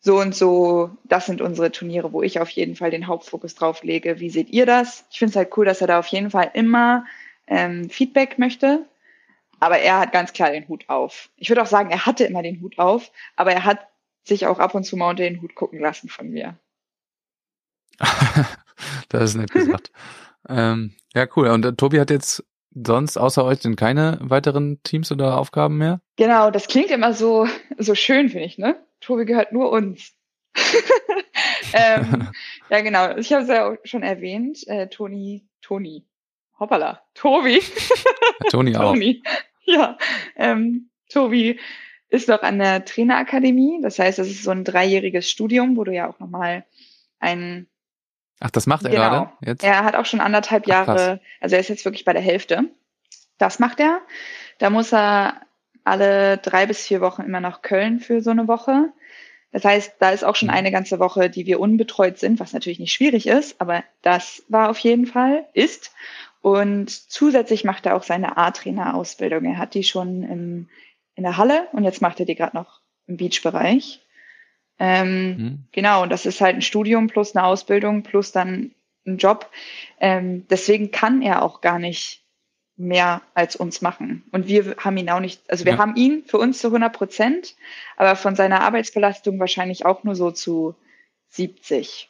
[SPEAKER 3] so und so, das sind unsere Turniere, wo ich auf jeden Fall den Hauptfokus drauf lege. Wie seht ihr das? Ich finde es halt cool, dass er da auf jeden Fall immer ähm, Feedback möchte. Aber er hat ganz klar den Hut auf. Ich würde auch sagen, er hatte immer den Hut auf, aber er hat sich auch ab und zu mal unter den Hut gucken lassen von mir.
[SPEAKER 1] das ist nett gesagt. ähm, ja, cool. Und äh, Tobi hat jetzt sonst außer euch denn keine weiteren Teams oder Aufgaben mehr?
[SPEAKER 3] Genau, das klingt immer so, so schön, finde ich, ne? Tobi gehört nur uns. ähm, ja, genau. Ich habe es ja auch schon erwähnt. Äh, Toni, Toni. Hoppala. Tobi.
[SPEAKER 1] Toni auch. Toni.
[SPEAKER 3] Ja. Ähm, Tobi ist noch an der Trainerakademie. Das heißt, es ist so ein dreijähriges Studium, wo du ja auch nochmal ein
[SPEAKER 1] Ach, das macht er genau. gerade
[SPEAKER 3] jetzt? Er hat auch schon anderthalb Ach, Jahre, also er ist jetzt wirklich bei der Hälfte. Das macht er. Da muss er alle drei bis vier Wochen immer nach Köln für so eine Woche. Das heißt, da ist auch schon mhm. eine ganze Woche, die wir unbetreut sind, was natürlich nicht schwierig ist, aber das war auf jeden Fall, ist. Und zusätzlich macht er auch seine A-Trainer-Ausbildung. Er hat die schon im, in der Halle und jetzt macht er die gerade noch im Beach-Bereich. Ähm, mhm. Genau, und das ist halt ein Studium plus eine Ausbildung plus dann ein Job. Ähm, deswegen kann er auch gar nicht mehr als uns machen. Und wir haben ihn auch nicht, also wir ja. haben ihn für uns zu 100 Prozent, aber von seiner Arbeitsbelastung wahrscheinlich auch nur so zu 70.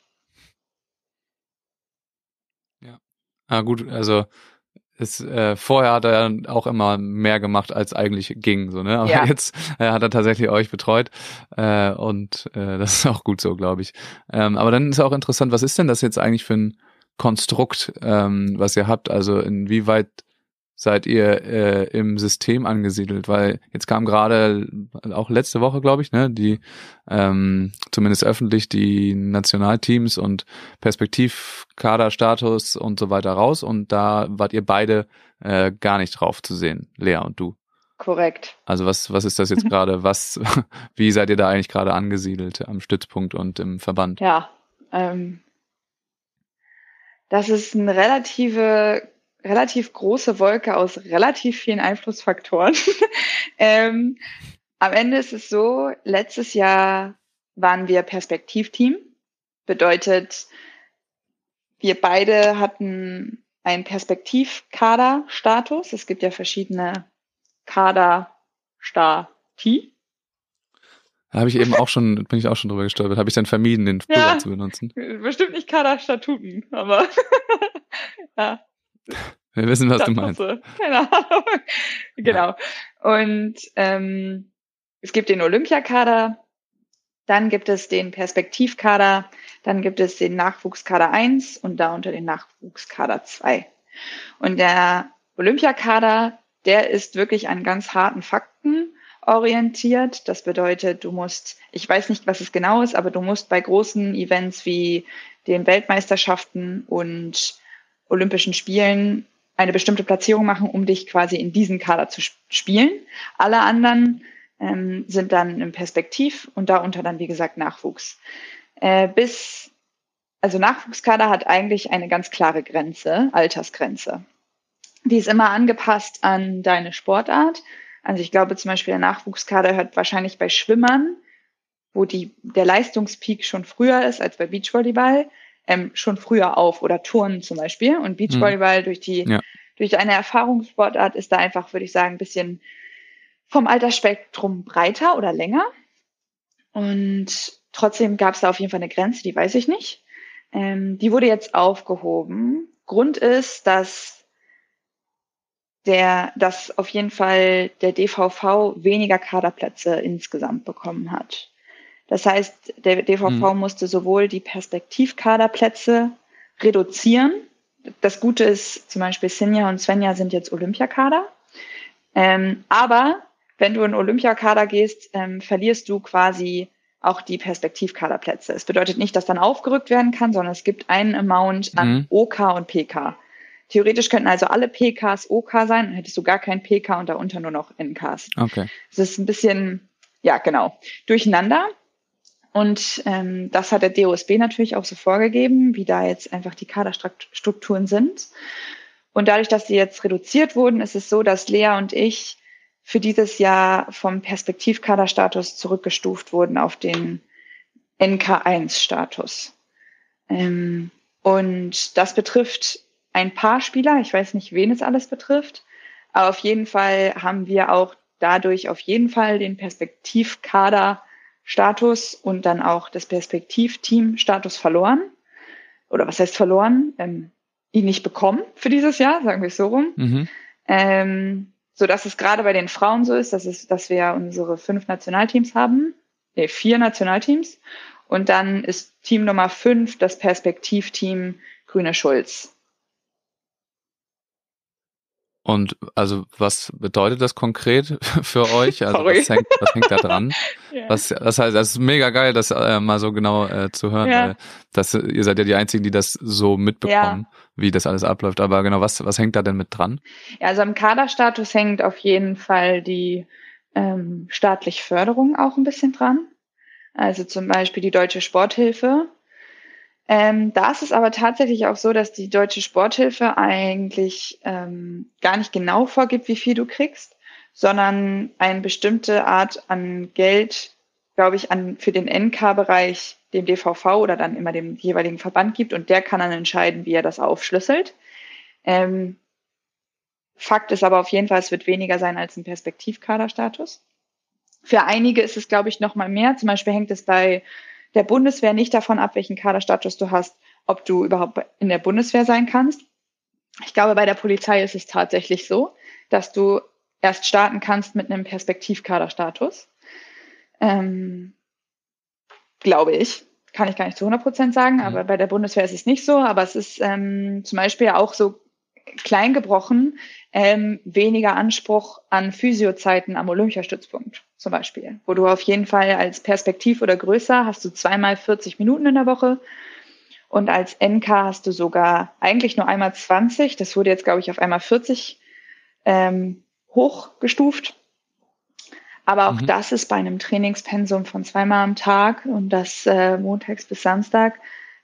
[SPEAKER 1] Ja. Ah, gut, also ist, äh, vorher hat er auch immer mehr gemacht, als eigentlich ging, so, ne? Aber ja. jetzt äh, hat er tatsächlich euch betreut äh, und äh, das ist auch gut so, glaube ich. Ähm, aber dann ist auch interessant, was ist denn das jetzt eigentlich für ein Konstrukt, ähm, was ihr habt? Also inwieweit seid ihr äh, im System angesiedelt? Weil jetzt kam gerade auch letzte Woche, glaube ich, ne, die ähm, zumindest öffentlich die Nationalteams und Perspektivkaderstatus und so weiter raus und da wart ihr beide äh, gar nicht drauf zu sehen, Lea und du.
[SPEAKER 3] Korrekt.
[SPEAKER 1] Also was was ist das jetzt gerade? Was wie seid ihr da eigentlich gerade angesiedelt am Stützpunkt und im Verband?
[SPEAKER 3] Ja, ähm, das ist eine relative relativ große Wolke aus relativ vielen Einflussfaktoren. ähm, am Ende ist es so, letztes Jahr waren wir Perspektivteam. Bedeutet, wir beide hatten einen Perspektivkader-Status. Es gibt ja verschiedene Kader-Stati.
[SPEAKER 1] Da habe ich eben auch schon, bin ich auch schon drüber gestolpert. Habe ich dann vermieden, den Plural ja, zu benutzen.
[SPEAKER 3] Bestimmt nicht Kader-Statuten, aber
[SPEAKER 1] ja. Wir wissen, was das du meinst. Keine Ahnung.
[SPEAKER 3] genau. Und ähm, es gibt den Olympiakader, dann gibt es den Perspektivkader, dann gibt es den Nachwuchskader 1 und darunter den Nachwuchskader 2. Und der Olympiakader, der ist wirklich an ganz harten Fakten orientiert. Das bedeutet, du musst, ich weiß nicht, was es genau ist, aber du musst bei großen Events wie den Weltmeisterschaften und Olympischen Spielen eine bestimmte Platzierung machen, um dich quasi in diesen Kader zu spielen. Alle anderen ähm, sind dann im Perspektiv und darunter dann, wie gesagt, Nachwuchs. Äh, bis, also Nachwuchskader hat eigentlich eine ganz klare Grenze, Altersgrenze. Die ist immer angepasst an deine Sportart. Also ich glaube zum Beispiel, der Nachwuchskader hört wahrscheinlich bei Schwimmern, wo die, der Leistungspeak schon früher ist als bei Beachvolleyball, ähm, schon früher auf oder Turnen zum Beispiel. Und Beachvolleyball mhm. durch die, ja. durch eine Erfahrungssportart ist da einfach, würde ich sagen, ein bisschen vom Altersspektrum breiter oder länger. Und trotzdem gab es da auf jeden Fall eine Grenze, die weiß ich nicht. Ähm, die wurde jetzt aufgehoben. Grund ist, dass der, dass auf jeden Fall der DVV weniger Kaderplätze insgesamt bekommen hat. Das heißt, der DVV mhm. musste sowohl die Perspektivkaderplätze reduzieren. Das Gute ist, zum Beispiel Sinja und Svenja sind jetzt Olympiakader. Ähm, aber wenn du in Olympiakader gehst, ähm, verlierst du quasi auch die Perspektivkaderplätze. Es bedeutet nicht, dass dann aufgerückt werden kann, sondern es gibt einen Amount an mhm. OK und PK. Theoretisch könnten also alle PKs OK sein, dann hättest du gar kein PK und darunter nur noch NKs.
[SPEAKER 1] Okay.
[SPEAKER 3] Das ist ein bisschen, ja, genau, durcheinander. Und ähm, das hat der DOSB natürlich auch so vorgegeben, wie da jetzt einfach die Kaderstrukturen sind. Und dadurch, dass sie jetzt reduziert wurden, ist es so, dass Lea und ich für dieses Jahr vom Perspektivkaderstatus zurückgestuft wurden auf den NK1-Status. Ähm, und das betrifft ein paar Spieler. Ich weiß nicht, wen es alles betrifft. Aber auf jeden Fall haben wir auch dadurch auf jeden Fall den Perspektivkader-Status und dann auch das Perspektivteam-Status verloren. Oder was heißt verloren? Ähm, ihn nicht bekommen für dieses Jahr, sagen wir es so rum. Mhm. Ähm, so dass es gerade bei den Frauen so ist, dass, es, dass wir unsere fünf Nationalteams haben, nee, vier Nationalteams. Und dann ist Team Nummer fünf das Perspektivteam Grüne Schulz.
[SPEAKER 1] Und also was bedeutet das konkret für euch? Also was hängt, was hängt da dran? ja. was, was heißt, das ist mega geil, das äh, mal so genau äh, zu hören, ja. weil das, ihr seid ja die Einzigen, die das so mitbekommen, ja. wie das alles abläuft. Aber genau, was, was hängt da denn mit dran?
[SPEAKER 3] Ja, also am Kaderstatus hängt auf jeden Fall die ähm, staatliche Förderung auch ein bisschen dran. Also zum Beispiel die Deutsche Sporthilfe ähm, da ist es aber tatsächlich auch so, dass die Deutsche Sporthilfe eigentlich ähm, gar nicht genau vorgibt, wie viel du kriegst, sondern eine bestimmte Art an Geld, glaube ich, an, für den NK-Bereich dem DVV oder dann immer dem jeweiligen Verband gibt und der kann dann entscheiden, wie er das aufschlüsselt. Ähm, Fakt ist aber auf jeden Fall, es wird weniger sein als ein Perspektivkaderstatus. Für einige ist es, glaube ich, noch mal mehr. Zum Beispiel hängt es bei der Bundeswehr nicht davon ab, welchen Kaderstatus du hast, ob du überhaupt in der Bundeswehr sein kannst. Ich glaube, bei der Polizei ist es tatsächlich so, dass du erst starten kannst mit einem Perspektivkaderstatus. Ähm, glaube ich. Kann ich gar nicht zu 100 Prozent sagen, mhm. aber bei der Bundeswehr ist es nicht so. Aber es ist ähm, zum Beispiel auch so klein gebrochen, ähm, weniger Anspruch an Physiozeiten am Olympiastützpunkt zum Beispiel, wo du auf jeden Fall als Perspektiv oder größer hast du zweimal 40 Minuten in der Woche und als NK hast du sogar eigentlich nur einmal 20. Das wurde jetzt, glaube ich, auf einmal 40 ähm, hochgestuft. Aber auch mhm. das ist bei einem Trainingspensum von zweimal am Tag und das äh, montags bis Samstag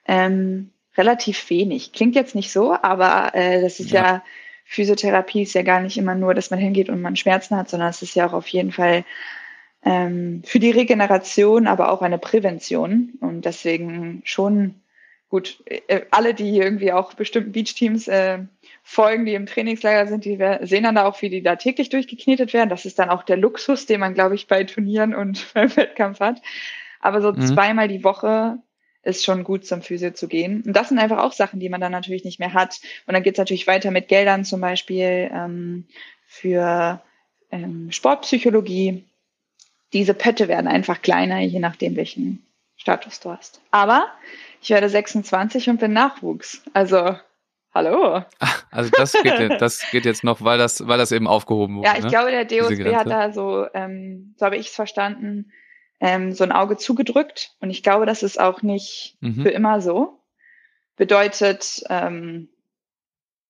[SPEAKER 3] ähm, relativ wenig. Klingt jetzt nicht so, aber äh, das ist ja. ja. Physiotherapie ist ja gar nicht immer nur, dass man hingeht und man Schmerzen hat, sondern es ist ja auch auf jeden Fall ähm, für die Regeneration, aber auch eine Prävention. Und deswegen schon gut, äh, alle, die irgendwie auch bestimmten Beachteams äh, folgen, die im Trainingslager sind, die sehen dann da auch, wie die da täglich durchgeknetet werden. Das ist dann auch der Luxus, den man, glaube ich, bei Turnieren und beim Wettkampf hat. Aber so mhm. zweimal die Woche ist schon gut zum Physio zu gehen. Und das sind einfach auch Sachen, die man dann natürlich nicht mehr hat. Und dann geht es natürlich weiter mit Geldern zum Beispiel ähm, für ähm, Sportpsychologie. Diese Pötte werden einfach kleiner, je nachdem, welchen Status du hast. Aber ich werde 26 und bin Nachwuchs. Also Hallo.
[SPEAKER 1] Also das geht, das geht jetzt noch, weil das, weil das eben aufgehoben wurde.
[SPEAKER 3] Ja, ich
[SPEAKER 1] ne?
[SPEAKER 3] glaube, der DOSB hat da so, ähm, so habe ich es verstanden, ähm, so ein Auge zugedrückt. Und ich glaube, das ist auch nicht
[SPEAKER 1] Mhm.
[SPEAKER 3] für immer so. Bedeutet, ähm,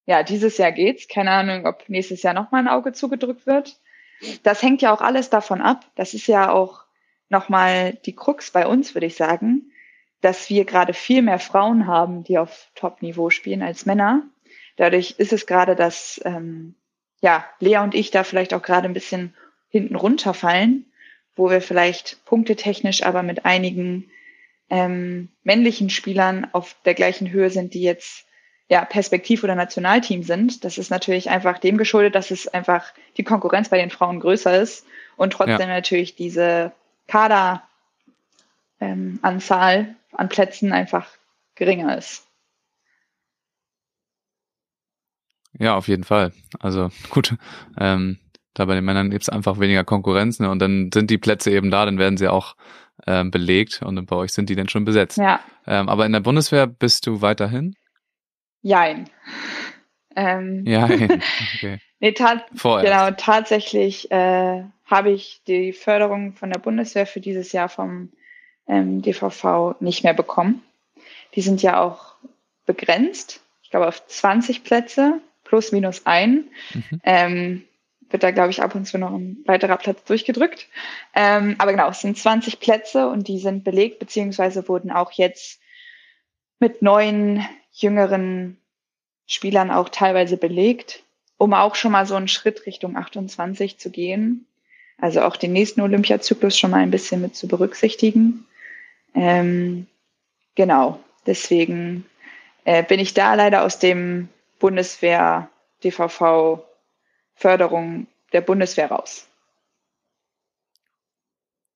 [SPEAKER 3] ja, dieses Jahr geht's. Keine Ahnung, ob nächstes Jahr nochmal ein Auge zugedrückt wird. Das hängt ja auch alles davon ab. Das ist ja auch nochmal die Krux bei uns, würde ich sagen, dass wir gerade viel mehr Frauen haben, die auf Top-Niveau spielen als Männer. Dadurch ist es gerade, dass ähm, ja, Lea und ich da vielleicht auch gerade ein bisschen hinten runterfallen, wo wir vielleicht punktetechnisch aber mit einigen ähm, männlichen Spielern auf der gleichen Höhe sind, die jetzt ja Perspektiv- oder Nationalteam sind. Das ist natürlich einfach dem geschuldet, dass es einfach die Konkurrenz bei den Frauen größer ist und trotzdem
[SPEAKER 1] Ja.
[SPEAKER 3] natürlich diese Kader ähm, Anzahl an Plätzen einfach geringer ist.
[SPEAKER 1] Ja, auf jeden Fall. Also gut, ähm, da bei den Männern gibt's einfach weniger Konkurrenz ne? und dann sind die Plätze eben da, dann werden sie auch ähm, belegt und bei euch sind die dann schon besetzt.
[SPEAKER 3] Ja,
[SPEAKER 1] Ähm, aber in der Bundeswehr bist du weiterhin?
[SPEAKER 3] jein. Ähm,
[SPEAKER 1] Ja, okay.
[SPEAKER 3] nee, tat,
[SPEAKER 1] Vorerst.
[SPEAKER 3] Genau, tatsächlich äh, habe ich die Förderung von der Bundeswehr für dieses Jahr vom ähm, DVV nicht mehr bekommen. Die sind ja auch begrenzt, ich glaube auf 20 Plätze plus minus ein.
[SPEAKER 1] Mhm.
[SPEAKER 3] Ähm, wird da, glaube ich, ab und zu noch ein weiterer Platz durchgedrückt. Ähm, aber genau, es sind 20 Plätze und die sind belegt, beziehungsweise wurden auch jetzt mit neuen, jüngeren Spielern auch teilweise belegt, um auch schon mal so einen Schritt Richtung 28 zu gehen. Also auch den nächsten Olympiazyklus schon mal ein bisschen mit zu berücksichtigen. Ähm, genau, deswegen äh, bin ich da leider aus dem Bundeswehr DVV Förderung der Bundeswehr raus.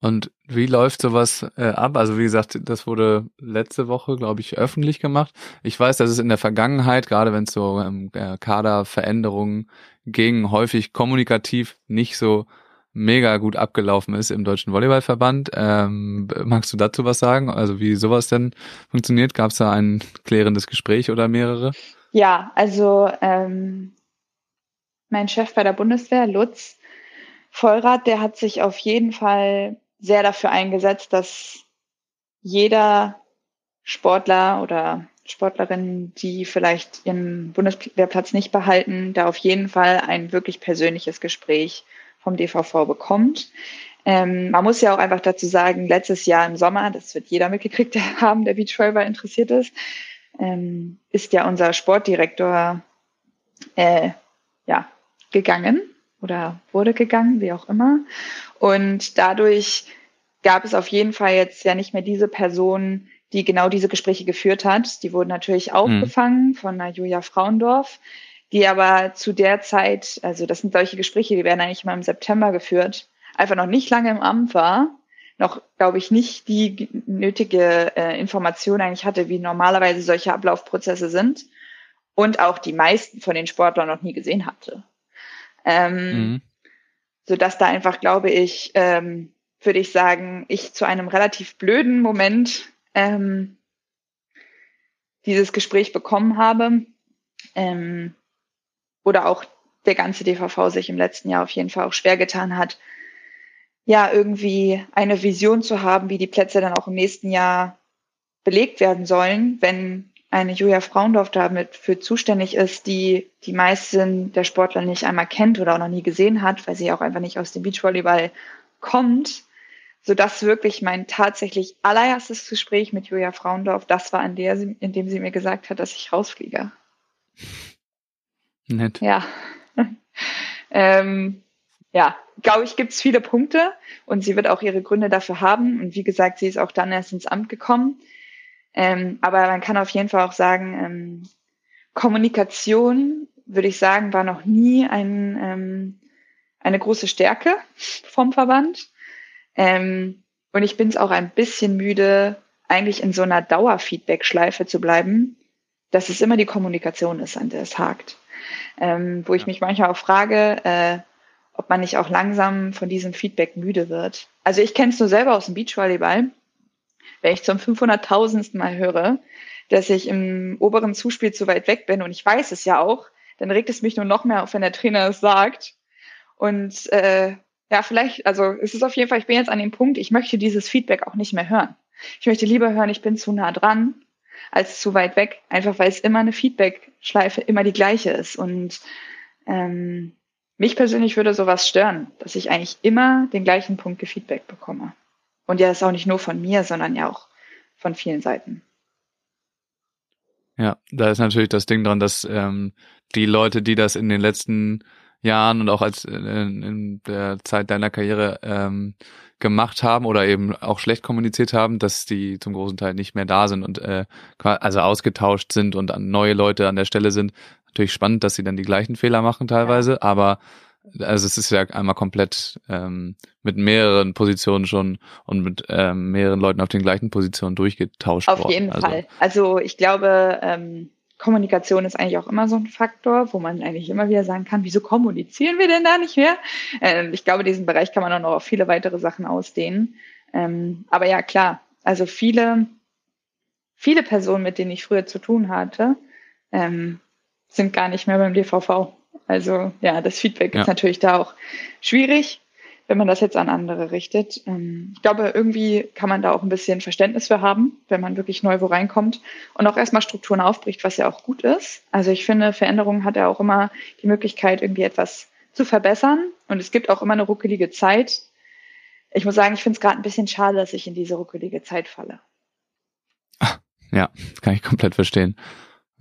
[SPEAKER 1] Und wie läuft sowas äh, ab? Also wie gesagt, das wurde letzte Woche, glaube ich, öffentlich gemacht. Ich weiß, dass es in der Vergangenheit, gerade wenn es so ähm, äh, Kaderveränderungen ging, häufig kommunikativ nicht so mega gut abgelaufen ist im Deutschen Volleyballverband. Ähm, magst du dazu was sagen? Also wie sowas denn funktioniert? Gab es da ein klärendes Gespräch oder mehrere?
[SPEAKER 3] Ja, also ähm, mein Chef bei der Bundeswehr, Lutz Vollrath, der hat sich auf jeden Fall sehr dafür eingesetzt, dass jeder Sportler oder Sportlerin, die vielleicht ihren Bundeswehrplatz nicht behalten, da auf jeden Fall ein wirklich persönliches Gespräch vom DVV bekommt. Ähm, man muss ja auch einfach dazu sagen, letztes Jahr im Sommer, das wird jeder mitgekriegt haben, der Beachvolleyball interessiert ist, ähm, ist ja unser Sportdirektor äh, ja, gegangen oder wurde gegangen, wie auch immer. Und dadurch gab es auf jeden Fall jetzt ja nicht mehr diese Person, die genau diese Gespräche geführt hat. Die wurden natürlich aufgefangen von der Julia Frauendorf, die aber zu der Zeit, also das sind solche Gespräche, die werden eigentlich immer im September geführt, einfach noch nicht lange im Amt war, noch, glaube ich, nicht die nötige äh, Information eigentlich hatte, wie normalerweise solche Ablaufprozesse sind und auch die meisten von den Sportlern noch nie gesehen hatte. Ähm,
[SPEAKER 1] Mhm.
[SPEAKER 3] so dass da einfach, glaube ich, ähm, würde ich sagen, ich zu einem relativ blöden Moment ähm, dieses Gespräch bekommen habe. Ähm, oder auch der ganze DVV sich im letzten Jahr auf jeden Fall auch schwer getan hat, ja, irgendwie eine Vision zu haben, wie die Plätze dann auch im nächsten Jahr belegt werden sollen, wenn eine Julia Frauendorf damit für zuständig ist, die die meisten der Sportler nicht einmal kennt oder auch noch nie gesehen hat, weil sie auch einfach nicht aus dem Beachvolleyball kommt, sodass wirklich mein tatsächlich allererstes Gespräch mit Julia Frauendorf, das war in, der, sie- in dem sie mir gesagt hat, dass ich rausfliege.
[SPEAKER 1] Nett.
[SPEAKER 3] Ja. ähm, ja, glaube ich, gibt es viele Punkte und sie wird auch ihre Gründe dafür haben. Und wie gesagt, sie ist auch dann erst ins Amt gekommen. Ähm, aber man kann auf jeden Fall auch sagen, ähm, Kommunikation, würde ich sagen, war noch nie ein, ähm, eine große Stärke vom Verband. Ähm, und ich bin es auch ein bisschen müde, eigentlich in so einer Dauerfeedback-Schleife zu bleiben, dass es immer die Kommunikation ist, an der es hakt. Ähm, wo ich
[SPEAKER 1] Ja.
[SPEAKER 3] mich manchmal auch frage, äh, ob man nicht auch langsam von diesem Feedback müde wird. Also ich kenne es nur selber aus dem Beachvolleyball. Wenn ich zum 500.000. Mal höre, dass ich im oberen Zuspiel zu weit weg bin und ich weiß es ja auch, dann regt es mich nur noch mehr auf, wenn der Trainer es sagt. Und äh, ja, vielleicht, also es ist auf jeden Fall, ich bin jetzt an dem Punkt, ich möchte dieses Feedback auch nicht mehr hören. Ich möchte lieber hören, ich bin zu nah dran, als zu weit weg, einfach weil es immer eine Feedback-Schleife immer die gleiche ist. Und ähm, mich persönlich würde sowas stören, dass ich eigentlich immer den gleichen Punkt Feedback bekomme. Und ja, das ist auch nicht nur von mir, sondern ja auch von vielen Seiten.
[SPEAKER 1] Ja, da ist natürlich das Ding dran, dass ähm, die Leute, die das in den letzten Jahren und auch als äh, in der Zeit deiner Karriere ähm, gemacht haben oder eben auch schlecht kommuniziert haben, dass die zum großen Teil nicht mehr da sind und äh, also ausgetauscht sind und an neue Leute an der Stelle sind. Natürlich spannend, dass sie dann die gleichen Fehler machen teilweise, aber also es ist ja einmal komplett ähm, mit mehreren Positionen schon und mit ähm, mehreren Leuten auf den gleichen Positionen durchgetauscht
[SPEAKER 3] auf worden. Auf jeden also. Fall. Also ich glaube, ähm, Kommunikation ist eigentlich auch immer so ein Faktor, wo man eigentlich immer wieder sagen kann, wieso kommunizieren wir denn da nicht mehr? Ähm, ich glaube, diesen Bereich kann man auch noch auf viele weitere Sachen ausdehnen. Ähm, aber ja, klar, also viele, viele Personen, mit denen ich früher zu tun hatte, ähm, sind gar nicht mehr beim DVV. Also ja, das Feedback ja. ist natürlich da auch schwierig wenn man das jetzt an andere richtet. Ähm, ich glaube, irgendwie kann man da auch ein bisschen Verständnis für haben, wenn man wirklich neu wo reinkommt und auch erstmal Strukturen aufbricht, was ja auch gut ist. Also ich finde, Veränderung hat ja auch immer die Möglichkeit, irgendwie etwas zu verbessern und es gibt auch immer eine ruckelige Zeit. Ich muss sagen, ich finde es gerade ein bisschen schade, dass ich in diese ruckelige Zeit falle.
[SPEAKER 1] Ja, kann ich komplett verstehen.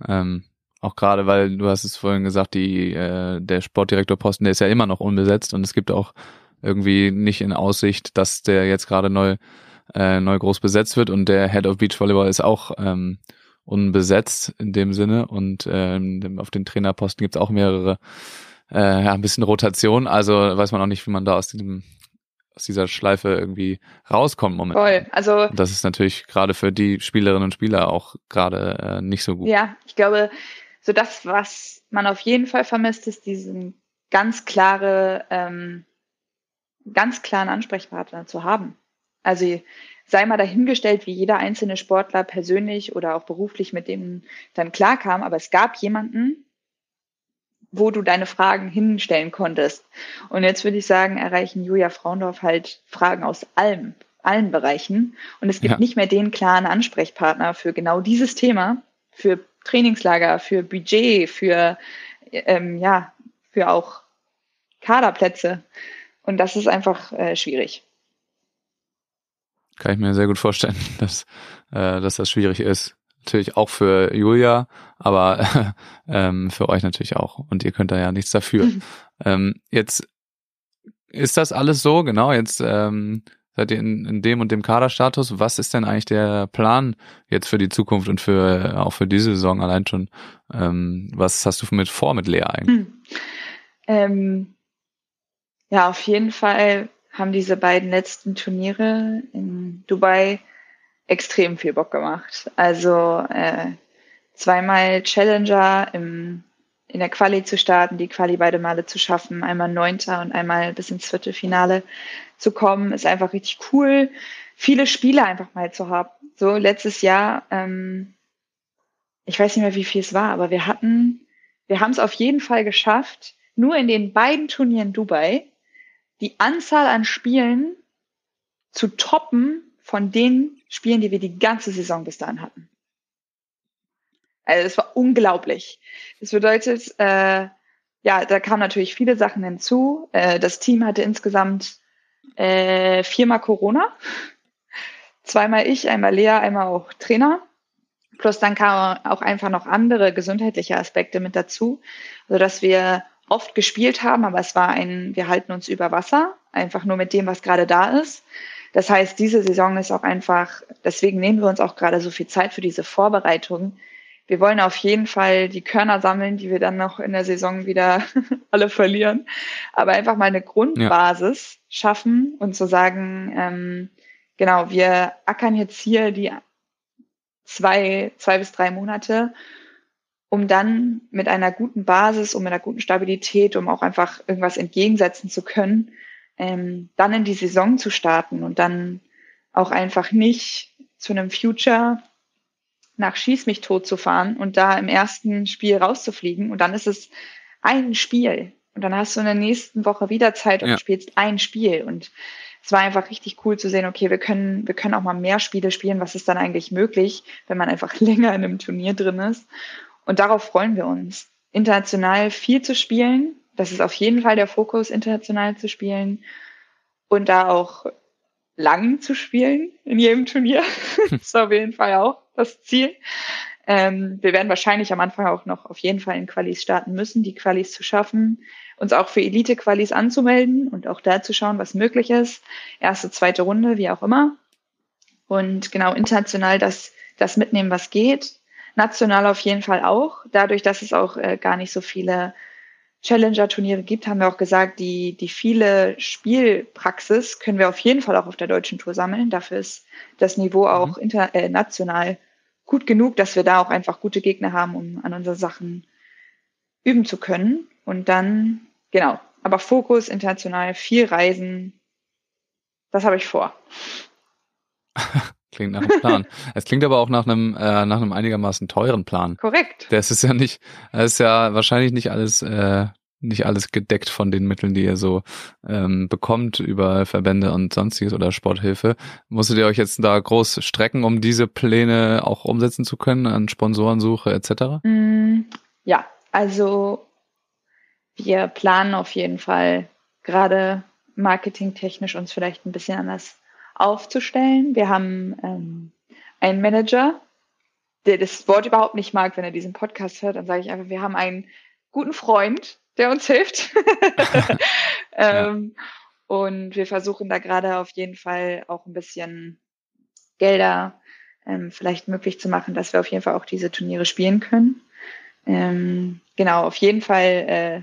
[SPEAKER 1] Ähm, auch gerade, weil du hast es vorhin gesagt, die, äh, der Sportdirektorposten, der ist ja immer noch unbesetzt und es gibt auch irgendwie nicht in Aussicht, dass der jetzt gerade neu, äh, neu groß besetzt wird und der Head of Beach Volleyball ist auch ähm, unbesetzt in dem Sinne und ähm, auf den Trainerposten gibt's auch mehrere, äh, ja, ein bisschen Rotation, also weiß man auch nicht, wie man da aus diesem aus dieser Schleife irgendwie rauskommt momentan. Voll. Also das ist natürlich gerade für die Spielerinnen und Spieler auch gerade äh, nicht so gut.
[SPEAKER 3] Ja, ich glaube, so das, was man auf jeden Fall vermisst, ist diesen ganz klare ähm, ganz klaren Ansprechpartner zu haben. Also sei mal dahingestellt, wie jeder einzelne Sportler persönlich oder auch beruflich mit dem dann klarkam, aber es gab jemanden, wo du deine Fragen hinstellen konntest. Und jetzt würde ich sagen, erreichen Julia Frauendorf halt Fragen aus allem, allen Bereichen. Und es gibt ja. nicht mehr den klaren Ansprechpartner für genau dieses Thema, für Trainingslager, für Budget, für ähm, ja, für auch Kaderplätze. Und das ist einfach äh, schwierig.
[SPEAKER 1] Kann ich mir sehr gut vorstellen, dass, äh, dass das schwierig ist. Natürlich auch für Julia, aber ähm, für euch natürlich auch. Und ihr könnt da ja nichts dafür. Mhm. Ähm, jetzt ist das alles so, genau, jetzt ähm, seid ihr in, in dem und dem Kaderstatus. Was ist denn eigentlich der Plan jetzt für die Zukunft und für auch für diese Saison allein schon? Ähm, was hast du mit vor mit Lea eigentlich? Hm.
[SPEAKER 3] Ähm, ja, auf jeden Fall haben diese beiden letzten Turniere in Dubai extrem viel Bock gemacht. Also äh, zweimal Challenger im, in der Quali zu starten, die Quali beide Male zu schaffen, einmal Neunter und einmal bis ins Viertelfinale zu kommen, ist einfach richtig cool. Viele Spiele einfach mal zu haben. So letztes Jahr, ähm, ich weiß nicht mehr, wie viel es war, aber wir hatten, wir haben es auf jeden Fall geschafft, nur in den beiden Turnieren Dubai die Anzahl an Spielen zu toppen von den Spielen, die wir die ganze Saison bis dahin hatten. Also es war unglaublich. Das bedeutet, äh, ja, da kamen natürlich viele Sachen hinzu. Äh, das Team hatte insgesamt äh, viermal Corona. Zweimal ich, einmal Lea, einmal auch Trainer. Plus dann kamen auch einfach noch andere gesundheitliche Aspekte mit dazu, so dass wir oft gespielt haben, aber es war ein, wir halten uns über Wasser, einfach nur mit dem, was gerade da ist. Das heißt, diese Saison ist auch einfach, deswegen nehmen wir uns auch gerade so viel Zeit für diese Vorbereitung. Wir wollen auf jeden Fall die Körner sammeln, die wir dann noch in der Saison wieder alle verlieren. Aber einfach mal eine Grundbasis ja. schaffen und zu sagen, ähm, genau, wir ackern jetzt hier die zwei, zwei bis drei Monate um dann mit einer guten Basis, um mit einer guten Stabilität, um auch einfach irgendwas entgegensetzen zu können, ähm, dann in die Saison zu starten und dann auch einfach nicht zu einem Future nach Schieß mich tot zu fahren und da im ersten Spiel rauszufliegen und dann ist es ein Spiel und dann hast du in der nächsten Woche wieder Zeit und
[SPEAKER 1] Ja.
[SPEAKER 3] spielst ein Spiel und es war einfach richtig cool zu sehen, okay, wir können, wir können auch mal mehr Spiele spielen. Was ist dann eigentlich möglich, wenn man einfach länger in einem Turnier drin ist? Und darauf freuen wir uns. International viel zu spielen. Das ist auf jeden Fall der Fokus, international zu spielen. Und da auch lang zu spielen in jedem Turnier. das ist auf jeden Fall auch das Ziel. Ähm, wir werden wahrscheinlich am Anfang auch noch auf jeden Fall in Qualis starten müssen, die Qualis zu schaffen, uns auch für Elite-Qualis anzumelden und auch da zu schauen, was möglich ist. Erste, zweite Runde, wie auch immer. Und genau international das, das mitnehmen, was geht. National auf jeden Fall auch. Dadurch, dass es auch äh, gar nicht so viele Challenger-Turniere gibt, haben wir auch gesagt, die, die viele Spielpraxis können wir auf jeden Fall auch auf der deutschen Tour sammeln. Dafür ist das Niveau auch inter, äh, national gut genug, dass wir da auch einfach gute Gegner haben, um an unseren Sachen üben zu können. Und dann, genau, aber Fokus international, viel Reisen, das habe ich vor.
[SPEAKER 1] Klingt nach einem Plan. es klingt aber auch nach einem, äh, nach einem einigermaßen teuren Plan.
[SPEAKER 3] Korrekt.
[SPEAKER 1] Das ist ja nicht, das ist ja wahrscheinlich nicht alles, äh, nicht alles gedeckt von den Mitteln, die ihr so ähm, bekommt über Verbände und sonstiges oder Sporthilfe. Musstet ihr euch jetzt da groß strecken, um diese Pläne auch umsetzen zu können an Sponsorensuche etc.?
[SPEAKER 3] Mm, ja, also wir planen auf jeden Fall gerade marketingtechnisch uns vielleicht ein bisschen anders aufzustellen. Wir haben ähm, einen Manager, der das Wort überhaupt nicht mag, wenn er diesen Podcast hört, dann sage ich einfach, wir haben einen guten Freund, der uns hilft. ähm, Und wir versuchen da gerade auf jeden Fall auch ein bisschen Gelder ähm, vielleicht möglich zu machen, dass wir auf jeden Fall auch diese Turniere spielen können. Ähm, genau, auf jeden Fall äh,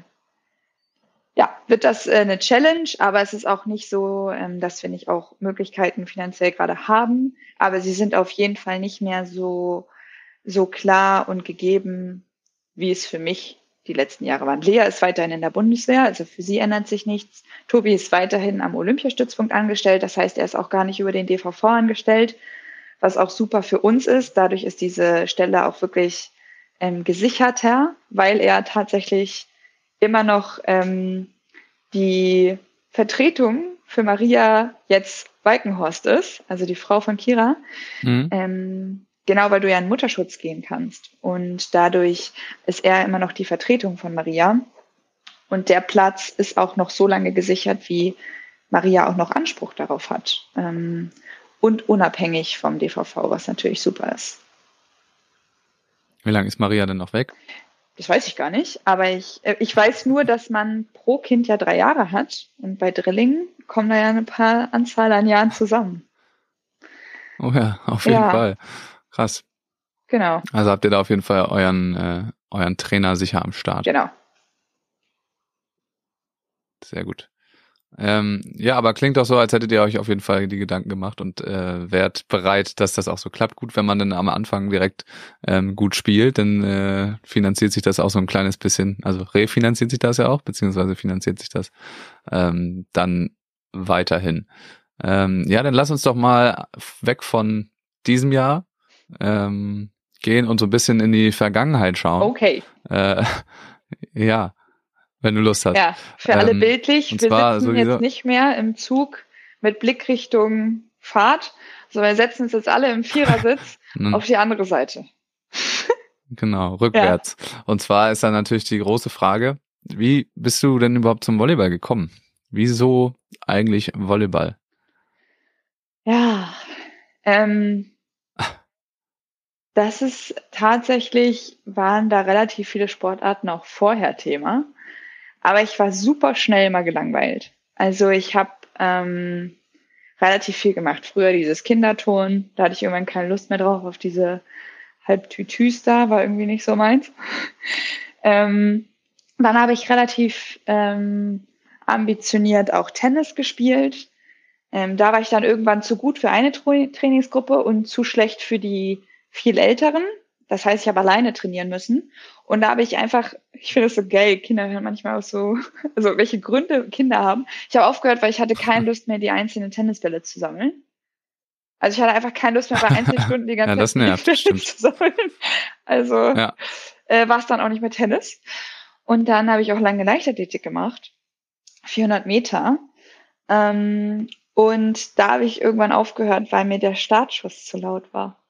[SPEAKER 3] ja, wird das äh, eine Challenge, aber es ist auch nicht so, ähm, dass wir nicht auch Möglichkeiten finanziell gerade haben. Aber sie sind auf jeden Fall nicht mehr so, so klar und gegeben, wie es für mich die letzten Jahre waren. Lea ist weiterhin in der Bundeswehr, also für sie ändert sich nichts. Tobi ist weiterhin am Olympiastützpunkt angestellt, das heißt, er ist auch gar nicht über den DVV angestellt, was auch super für uns ist. Dadurch ist diese Stelle auch wirklich ähm, gesicherter, weil er tatsächlich immer noch ähm, die Vertretung für Maria jetzt Walkenhorst ist, also die Frau von Kira.
[SPEAKER 1] Mhm.
[SPEAKER 3] Ähm, genau, weil du ja in Mutterschutz gehen kannst. Und dadurch ist er immer noch die Vertretung von Maria. Und der Platz ist auch noch so lange gesichert, wie Maria auch noch Anspruch darauf hat. Ähm, und unabhängig vom DVV, was natürlich super ist.
[SPEAKER 1] Wie lange ist Maria denn noch weg?
[SPEAKER 3] Das weiß ich gar nicht, aber ich, äh, ich weiß nur, dass man pro Kind ja drei Jahre hat. Und bei Drillingen kommen da ja eine paar Anzahl an Jahren zusammen.
[SPEAKER 1] Oh ja, auf jeden
[SPEAKER 3] Ja.
[SPEAKER 1] Fall. Krass.
[SPEAKER 3] Genau,
[SPEAKER 1] Also habt ihr da auf jeden Fall euren, äh, euren Trainer sicher am Start.
[SPEAKER 3] genau.
[SPEAKER 1] Sehr gut. Ähm, ja, aber klingt doch so, als hättet ihr euch auf jeden Fall die Gedanken gemacht und äh, wärt bereit, dass das auch so klappt. Gut, wenn man dann am Anfang direkt ähm, gut spielt, dann äh, finanziert sich das auch so ein kleines bisschen, also refinanziert sich das ja auch, beziehungsweise finanziert sich das ähm, dann weiterhin. Ähm, ja, dann lass uns doch mal weg von diesem Jahr ähm, gehen und so ein bisschen in die Vergangenheit schauen.
[SPEAKER 3] Okay,
[SPEAKER 1] Äh, ja, wenn du Lust hast.
[SPEAKER 3] ja, für alle
[SPEAKER 1] Ähm,
[SPEAKER 3] bildlich.
[SPEAKER 1] und
[SPEAKER 3] Wir
[SPEAKER 1] zwar
[SPEAKER 3] sitzen
[SPEAKER 1] sowieso-
[SPEAKER 3] jetzt nicht mehr im Zug mit Blick Richtung Fahrt, sondern wir setzen uns jetzt alle im Vierersitz auf die andere Seite.
[SPEAKER 1] Genau, rückwärts. Und zwar ist dann natürlich die große Frage, wie bist du denn überhaupt zum Volleyball gekommen? Wieso eigentlich Volleyball?
[SPEAKER 3] Ja, ähm, das ist tatsächlich, waren da relativ viele Sportarten auch vorher Thema. Aber ich war super schnell mal gelangweilt. Also ich habe ähm, relativ viel gemacht. Früher dieses Kinderton, da hatte ich irgendwann keine Lust mehr drauf, auf diese Halbtütüs da, war irgendwie nicht so meins. ähm, dann habe ich relativ ähm, ambitioniert auch Tennis gespielt. Ähm, da war ich dann irgendwann zu gut für eine Tra Trainingsgruppe und zu schlecht für die viel Älteren. Das heißt, ich habe alleine trainieren müssen. Und da habe ich einfach, ich finde es so geil, Kinder hören manchmal auch so, also welche Gründe Kinder haben. Ich habe aufgehört, weil ich hatte keine Lust mehr, die einzelnen Tennisbälle zu sammeln. Also ich hatte einfach keine Lust mehr bei Einzelstunden die ganze
[SPEAKER 1] Ja, das
[SPEAKER 3] Zeit
[SPEAKER 1] nervt,
[SPEAKER 3] Bälle
[SPEAKER 1] stimmt.
[SPEAKER 3] zu sammeln. Also
[SPEAKER 1] Ja.
[SPEAKER 3] äh, war es dann auch nicht mehr Tennis. Und dann habe ich auch lange Leichtathletik gemacht. 400 Meter. Ähm, und da habe ich irgendwann aufgehört, weil mir der Startschuss zu laut war.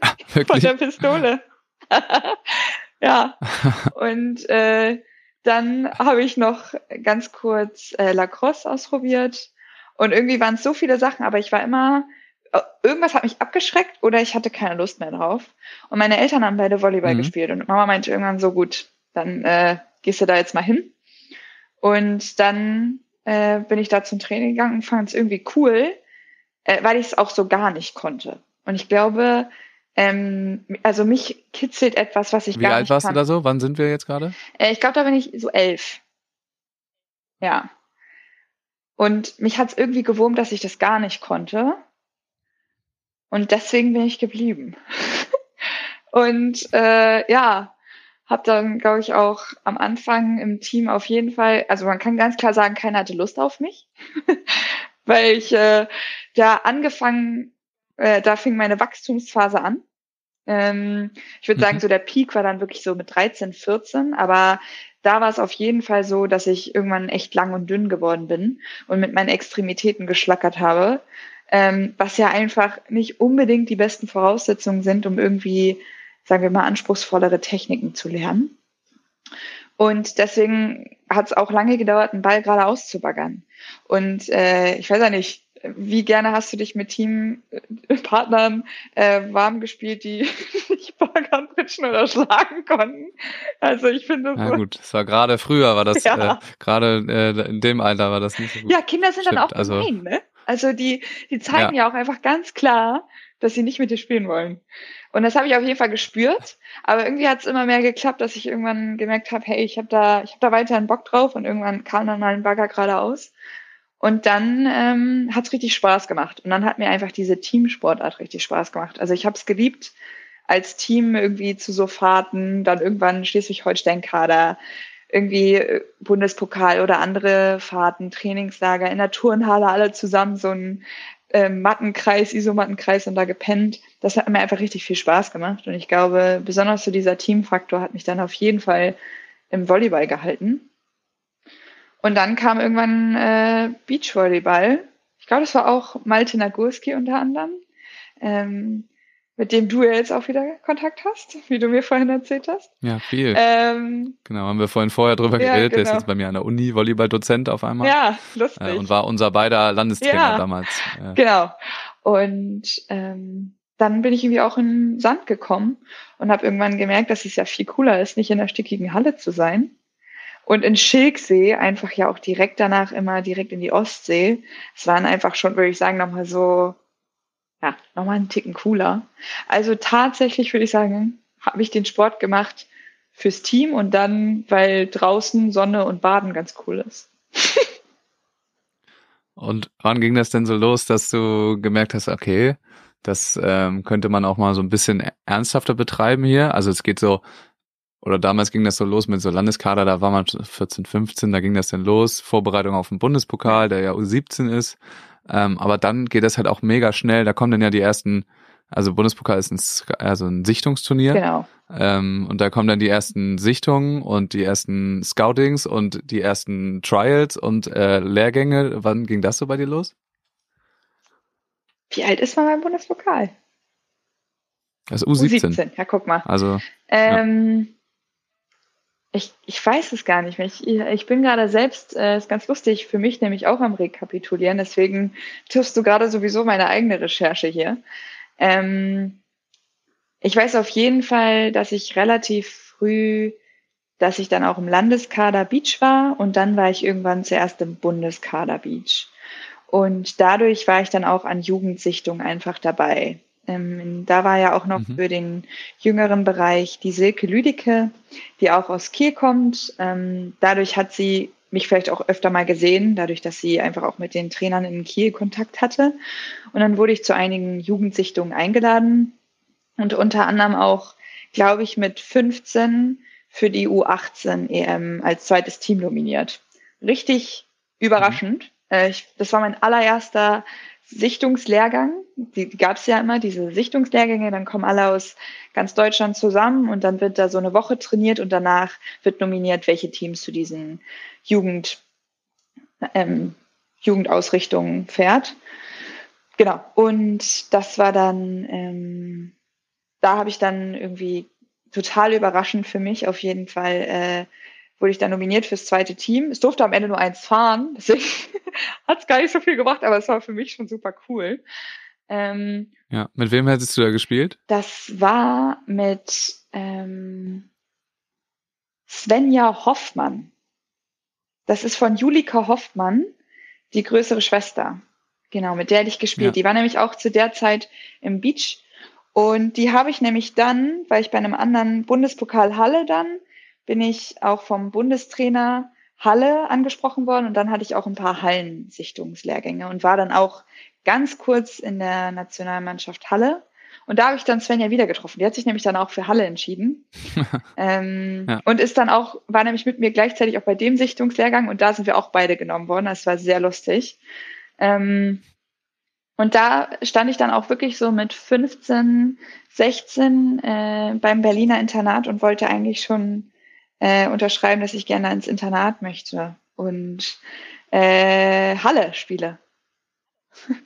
[SPEAKER 3] Von
[SPEAKER 1] Wirklich?
[SPEAKER 3] der Pistole. ja. Und äh, dann habe ich noch ganz kurz äh, Lacrosse ausprobiert. Und irgendwie waren es so viele Sachen, aber ich war immer, äh, irgendwas hat mich abgeschreckt oder ich hatte keine Lust mehr drauf. Und meine Eltern haben beide Volleyball
[SPEAKER 1] Mhm.
[SPEAKER 3] gespielt und Mama meinte irgendwann so gut, dann äh, gehst du da jetzt mal hin. Und dann äh, bin ich da zum Training gegangen und fand es irgendwie cool, äh, weil ich es auch so gar nicht konnte. Und ich glaube, ähm, also mich kitzelt etwas, was ich
[SPEAKER 1] Wie
[SPEAKER 3] gar
[SPEAKER 1] alt
[SPEAKER 3] nicht
[SPEAKER 1] warst
[SPEAKER 3] kann.
[SPEAKER 1] du da so? Wann sind wir jetzt gerade?
[SPEAKER 3] Äh, ich glaube, da bin ich so elf. Ja. Und mich hat es irgendwie gewurmt, dass ich das gar nicht konnte. Und deswegen bin ich geblieben. und äh, ja, habe dann, glaube ich, auch am Anfang im Team auf jeden Fall, also man kann ganz klar sagen, keiner hatte Lust auf mich, weil ich äh, da angefangen, äh, da fing meine Wachstumsphase an. Ähm, ich würde sagen,
[SPEAKER 1] Mhm.
[SPEAKER 3] so der Peak war dann wirklich so mit 13, 14, aber da war es auf jeden Fall so, dass ich irgendwann echt lang und dünn geworden bin und mit meinen Extremitäten geschlackert habe, ähm, was ja einfach nicht unbedingt die besten Voraussetzungen sind, um irgendwie, sagen wir mal, anspruchsvollere Techniken zu lernen. Und deswegen hat es auch lange gedauert, einen Ball gerade auszubaggern. Und äh, ich weiß ja nicht, wie gerne hast du dich mit Teampartnern äh, warm gespielt, die nicht baggern, pitchen oder schlagen konnten? Also ich finde das
[SPEAKER 1] Ja
[SPEAKER 3] so.
[SPEAKER 1] gut, es war gerade früher, war das,
[SPEAKER 3] Ja.
[SPEAKER 1] äh, gerade äh, in dem Alter war das nicht so gut.
[SPEAKER 3] Ja, Kinder sind dann
[SPEAKER 1] Stimmt,
[SPEAKER 3] auch
[SPEAKER 1] also-
[SPEAKER 3] gemein, ne? Also die, die zeigen ja. auch einfach ganz klar, dass sie nicht mit dir spielen wollen. Und das habe ich auf jeden Fall gespürt. Aber irgendwie hat es immer mehr geklappt, dass ich irgendwann gemerkt habe, hey, ich habe da, ich habe da weiterhin Bock drauf und irgendwann kam dann mal ein Bagger geradeaus. Und dann ähm, hat richtig Spaß gemacht. Und dann hat mir einfach diese Teamsportart richtig Spaß gemacht. Also ich habe es geliebt, als Team irgendwie zu so Fahrten, dann irgendwann Schleswig-Holstein-Kader, irgendwie äh, Bundespokal oder andere Fahrten, Trainingslager in der Turnhalle, alle zusammen so ein äh, Mattenkreis, Isomattenkreis und da gepennt. Das hat mir einfach richtig viel Spaß gemacht. Und ich glaube, besonders so dieser Teamfaktor hat mich dann auf jeden Fall im Volleyball gehalten. Und dann kam irgendwann äh, Beachvolleyball. Ich glaube, das war auch Malte Nagurski unter anderem, ähm, mit dem du ja jetzt auch wieder Kontakt hast, wie du mir vorhin erzählt hast.
[SPEAKER 1] Ja, viel.
[SPEAKER 3] Ähm,
[SPEAKER 1] genau, haben wir vorhin vorher drüber
[SPEAKER 3] ja,
[SPEAKER 1] geredet. Der ist
[SPEAKER 3] genau.
[SPEAKER 1] jetzt bei mir an der Uni, Volleyball-Dozent auf einmal.
[SPEAKER 3] ja, lustig.
[SPEAKER 1] Äh, und war unser beider Landestrainer
[SPEAKER 3] Ja.
[SPEAKER 1] damals. Äh,
[SPEAKER 3] Genau. Und ähm, dann bin ich irgendwie auch in den Sand gekommen und habe irgendwann gemerkt, dass es ja viel cooler ist, nicht in der stickigen Halle zu sein. Und in Schilksee einfach ja auch direkt danach immer direkt in die Ostsee. Es waren einfach schon, würde ich sagen, nochmal so, ja, nochmal einen Ticken cooler. Also tatsächlich würde ich sagen, habe ich den Sport gemacht fürs Team und dann, weil draußen Sonne und Baden ganz cool ist.
[SPEAKER 1] Und wann ging das denn so los, dass du gemerkt hast, okay, das ähm, könnte man auch mal so ein bisschen ernsthafter betreiben hier? Also es geht so, oder damals ging das so los mit so Landeskader, da war man 14, 15, da ging das dann los, Vorbereitung auf den Bundespokal, der ja U17 ist. Ähm, aber dann geht das halt auch mega schnell, da kommen dann ja die ersten, also Bundespokal ist ein, also ein Sichtungsturnier.
[SPEAKER 3] Genau.
[SPEAKER 1] Ähm, und da kommen dann die ersten Sichtungen und die ersten Scoutings und die ersten Trials und äh, Lehrgänge. Wann ging das so bei dir los?
[SPEAKER 3] Wie alt ist man beim Bundespokal?
[SPEAKER 1] Also U17.
[SPEAKER 3] U17, ja, guck mal.
[SPEAKER 1] Also
[SPEAKER 3] Ähm, ich, ich weiß es gar nicht mehr. Ich, ich bin gerade selbst, äh, ist ganz lustig, für mich nämlich auch am Rekapitulieren, deswegen tust du gerade sowieso meine eigene Recherche hier. Ähm, ich weiß auf jeden Fall, dass ich relativ früh, dass ich dann auch im Landeskader Beach war und dann war ich irgendwann zuerst im Bundeskader Beach. Und dadurch war ich dann auch an Jugendsichtung einfach dabei. Ähm, da war ja auch noch
[SPEAKER 1] Mhm.
[SPEAKER 3] für den jüngeren Bereich die Silke Lüdecke, die auch aus Kiel kommt. Ähm, dadurch hat sie mich vielleicht auch öfter mal gesehen, dadurch, dass sie einfach auch mit den Trainern in Kiel Kontakt hatte. Und dann wurde ich zu einigen Jugendsichtungen eingeladen und unter anderem auch, glaube ich, mit 15 für die U18 EM als zweites Team nominiert. Richtig überraschend. Äh, ich, das war mein allererster Sichtungslehrgang. Die, die gab es ja immer, diese Sichtungslehrgänge. Dann kommen alle aus ganz Deutschland zusammen und dann wird da so eine Woche trainiert und danach wird nominiert, welche Teams zu diesen Jugend, ähm, Jugendausrichtungen fährt. Genau. Und das war dann, ähm, da habe ich dann irgendwie total überraschend für mich auf jeden Fall äh, wurde ich dann nominiert fürs zweite Team. Es durfte am Ende nur eins fahren, deswegen hat es gar nicht so viel gemacht, aber es war für mich schon super cool.
[SPEAKER 1] Ähm, ja, mit wem hättest du da gespielt?
[SPEAKER 3] Das war mit ähm, Svenja Hoffmann. Das ist von Julika Hoffmann, die größere Schwester. Genau, mit der hätte ich gespielt. Ja. Die war nämlich auch zu der Zeit im Beach. Und die habe ich nämlich dann, weil ich bei einem anderen Bundespokal Halle dann bin ich auch vom Bundestrainer Halle angesprochen worden und dann hatte ich auch ein paar Hallensichtungslehrgänge und war dann auch ganz kurz in der Nationalmannschaft Halle. Und da habe ich dann Svenja wieder getroffen. Die hat sich nämlich dann auch für Halle entschieden. ähm, ja. Und ist dann auch, war nämlich mit mir gleichzeitig auch bei dem Sichtungslehrgang und da sind wir auch beide genommen worden. Das war sehr lustig. Ähm, und da stand ich dann auch wirklich so mit 15, 16 äh, beim Berliner Internat und wollte eigentlich schon äh, unterschreiben, dass ich gerne ins Internat möchte und äh, Halle spiele.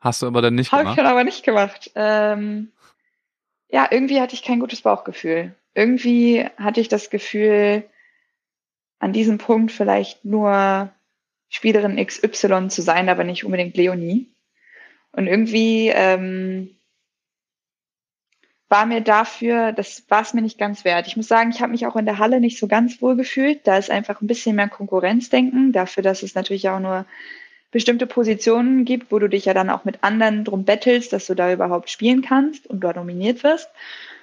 [SPEAKER 1] Hast du aber dann nicht
[SPEAKER 3] gemacht? Habe ich aber nicht gemacht. Ähm, ja, irgendwie hatte ich kein gutes Bauchgefühl. Irgendwie hatte ich das Gefühl, an diesem Punkt vielleicht nur Spielerin XY zu sein, aber nicht unbedingt Leonie. Und irgendwie ähm, war mir dafür, das war es mir nicht ganz wert. Ich muss sagen, ich habe mich auch in der Halle nicht so ganz wohl gefühlt. Da ist einfach ein bisschen mehr Konkurrenzdenken, dafür, dass es natürlich auch nur bestimmte Positionen gibt, wo du dich ja dann auch mit anderen drum bettelst, dass du da überhaupt spielen kannst und dort nominiert wirst.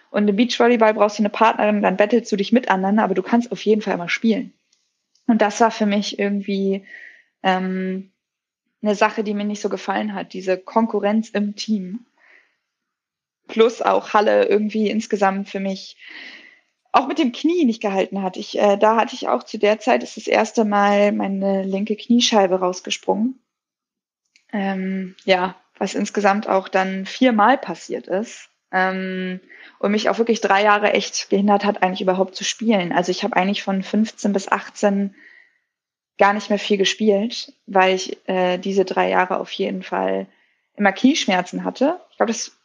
[SPEAKER 3] Und im Beachvolleyball brauchst du eine Partnerin, dann bettelst du dich mit anderen, aber du kannst auf jeden Fall immer spielen. Und das war für mich irgendwie ähm, eine Sache, die mir nicht so gefallen hat, diese Konkurrenz im Team plus auch Halle irgendwie insgesamt für mich auch mit dem Knie nicht gehalten hat. Ich, äh, da hatte ich auch zu der Zeit ist das erste Mal meine linke Kniescheibe rausgesprungen. Ähm, ja, was insgesamt auch dann viermal passiert ist. Ähm, und mich auch wirklich drei Jahre echt gehindert hat, eigentlich überhaupt zu spielen. Also ich habe eigentlich von 15 bis 18 gar nicht mehr viel gespielt, weil ich äh, diese drei Jahre auf jeden Fall immer Knieschmerzen hatte. Ich glaube, das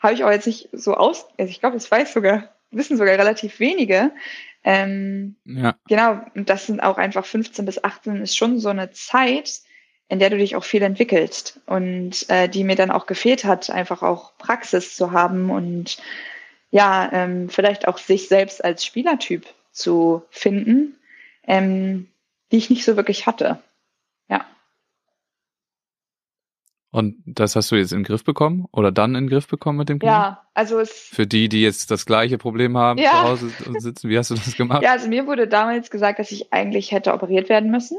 [SPEAKER 3] habe ich auch jetzt nicht so aus, also ich glaube, das weiß sogar, wissen sogar relativ wenige. Ähm, ja. Genau, und das sind auch einfach 15 bis 18 ist schon so eine Zeit, in der du dich auch viel entwickelst und äh, die mir dann auch gefehlt hat, einfach auch Praxis zu haben und ja, ähm, vielleicht auch sich selbst als Spielertyp zu finden, ähm, die ich nicht so wirklich hatte. Ja.
[SPEAKER 1] Und das hast du jetzt in den Griff bekommen oder dann in den Griff bekommen mit dem Knie?
[SPEAKER 3] Ja, also es.
[SPEAKER 1] Für die, die jetzt das gleiche Problem haben, ja. zu Hause sitzen, wie hast du das gemacht?
[SPEAKER 3] Ja, also mir wurde damals gesagt, dass ich eigentlich hätte operiert werden müssen,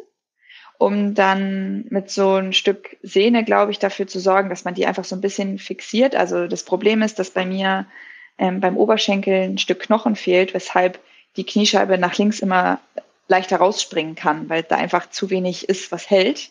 [SPEAKER 3] um dann mit so ein Stück Sehne, glaube ich, dafür zu sorgen, dass man die einfach so ein bisschen fixiert. Also das Problem ist, dass bei mir ähm, beim Oberschenkel ein Stück Knochen fehlt, weshalb die Kniescheibe nach links immer leichter rausspringen kann, weil da einfach zu wenig ist, was hält.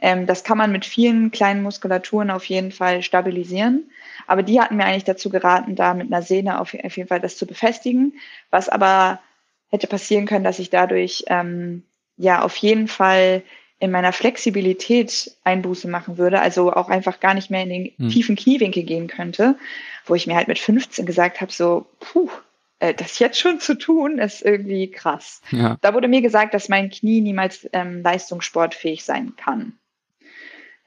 [SPEAKER 3] Ähm, das kann man mit vielen kleinen Muskulaturen auf jeden Fall stabilisieren. Aber die hatten mir eigentlich dazu geraten, da mit einer Sehne auf, auf jeden Fall das zu befestigen. Was aber hätte passieren können, dass ich dadurch ähm, ja auf jeden Fall in meiner Flexibilität Einbuße machen würde, also auch einfach gar nicht mehr in den hm. tiefen Kniewinkel gehen könnte, wo ich mir halt mit 15 gesagt habe, so, puh, äh, das jetzt schon zu tun, ist irgendwie krass. Ja. Da wurde mir gesagt, dass mein Knie niemals ähm, leistungssportfähig sein kann.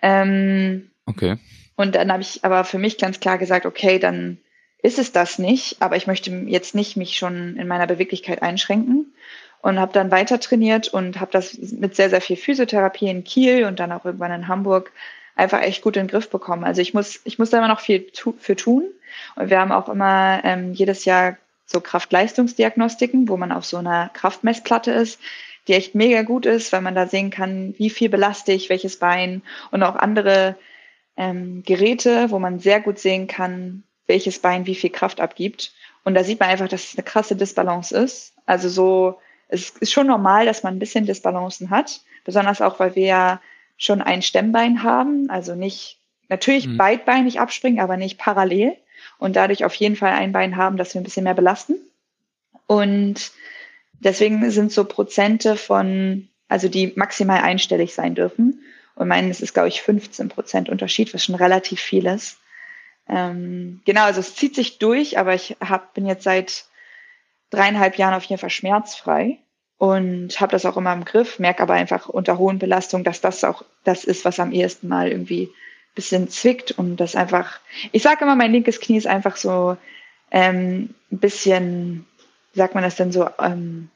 [SPEAKER 1] Ähm, okay.
[SPEAKER 3] Und dann habe ich aber für mich ganz klar gesagt, okay, dann ist es das nicht, aber ich möchte jetzt nicht mich schon in meiner Beweglichkeit einschränken und habe dann weiter trainiert und habe das mit sehr, sehr viel Physiotherapie in Kiel und dann auch irgendwann in Hamburg einfach echt gut in den Griff bekommen. Also ich muss, ich muss da immer noch viel tu für tun und wir haben auch immer ähm, jedes Jahr so Kraft-Leistungsdiagnostiken, wo man auf so einer Kraftmessplatte ist, die echt mega gut ist, weil man da sehen kann, wie viel belaste ich welches Bein und auch andere ähm, Geräte, wo man sehr gut sehen kann, welches Bein wie viel Kraft abgibt. Und da sieht man einfach, dass es eine krasse Disbalance ist. Also so, es ist schon normal, dass man ein bisschen Disbalancen hat, besonders auch, weil wir ja schon ein Stemmbein haben, also nicht natürlich
[SPEAKER 1] Mhm.
[SPEAKER 3] beidbeinig abspringen, aber nicht parallel und dadurch auf jeden Fall ein Bein haben, das wir ein bisschen mehr belasten. Und deswegen sind so Prozente von, also die maximal einstellig sein dürfen. Und meines ist, glaube ich, 15 Prozent Unterschied, was schon relativ viel ist. Ähm, genau, also es zieht sich durch, aber ich hab, bin jetzt seit dreieinhalb Jahren auf jeden Fall schmerzfrei und habe das auch immer im Griff, merke aber einfach unter hohen Belastungen, dass das auch das ist, was am ehesten mal irgendwie bisschen zwickt und das einfach, ich sage immer, mein linkes Knie ist einfach so ähm, ein bisschen, wie sagt man das denn so, ähm,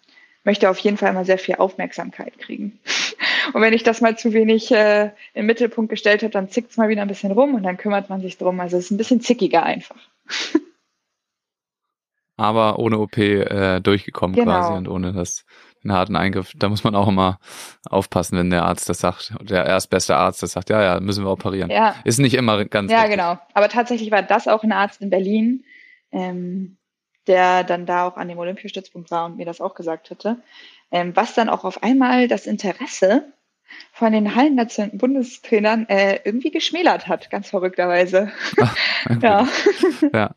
[SPEAKER 3] möchte auf jeden Fall immer sehr viel Aufmerksamkeit kriegen. Und wenn ich das mal zu wenig äh, im Mittelpunkt gestellt habe, dann zickt es mal wieder ein bisschen rum und dann kümmert man sich drum. Also es ist ein bisschen zickiger einfach.
[SPEAKER 1] Aber ohne OP äh, durchgekommen
[SPEAKER 3] Genau.
[SPEAKER 1] quasi und ohne das den harten Eingriff. Da muss man auch immer aufpassen, wenn der Arzt das sagt, der erstbeste Arzt das sagt, ja, ja, müssen wir operieren.
[SPEAKER 3] Ja,
[SPEAKER 1] Ist nicht immer ganz
[SPEAKER 3] ja
[SPEAKER 1] richtig.
[SPEAKER 3] genau. Aber tatsächlich war das auch ein Arzt in Berlin, ähm, der dann da auch an dem Olympiastützpunkt war und mir das auch gesagt hatte. Ähm, was dann auch auf einmal das Interesse von den Hallennationalen Bundestrainern äh, irgendwie geschmälert hat, ganz verrückterweise. ja.
[SPEAKER 1] ja.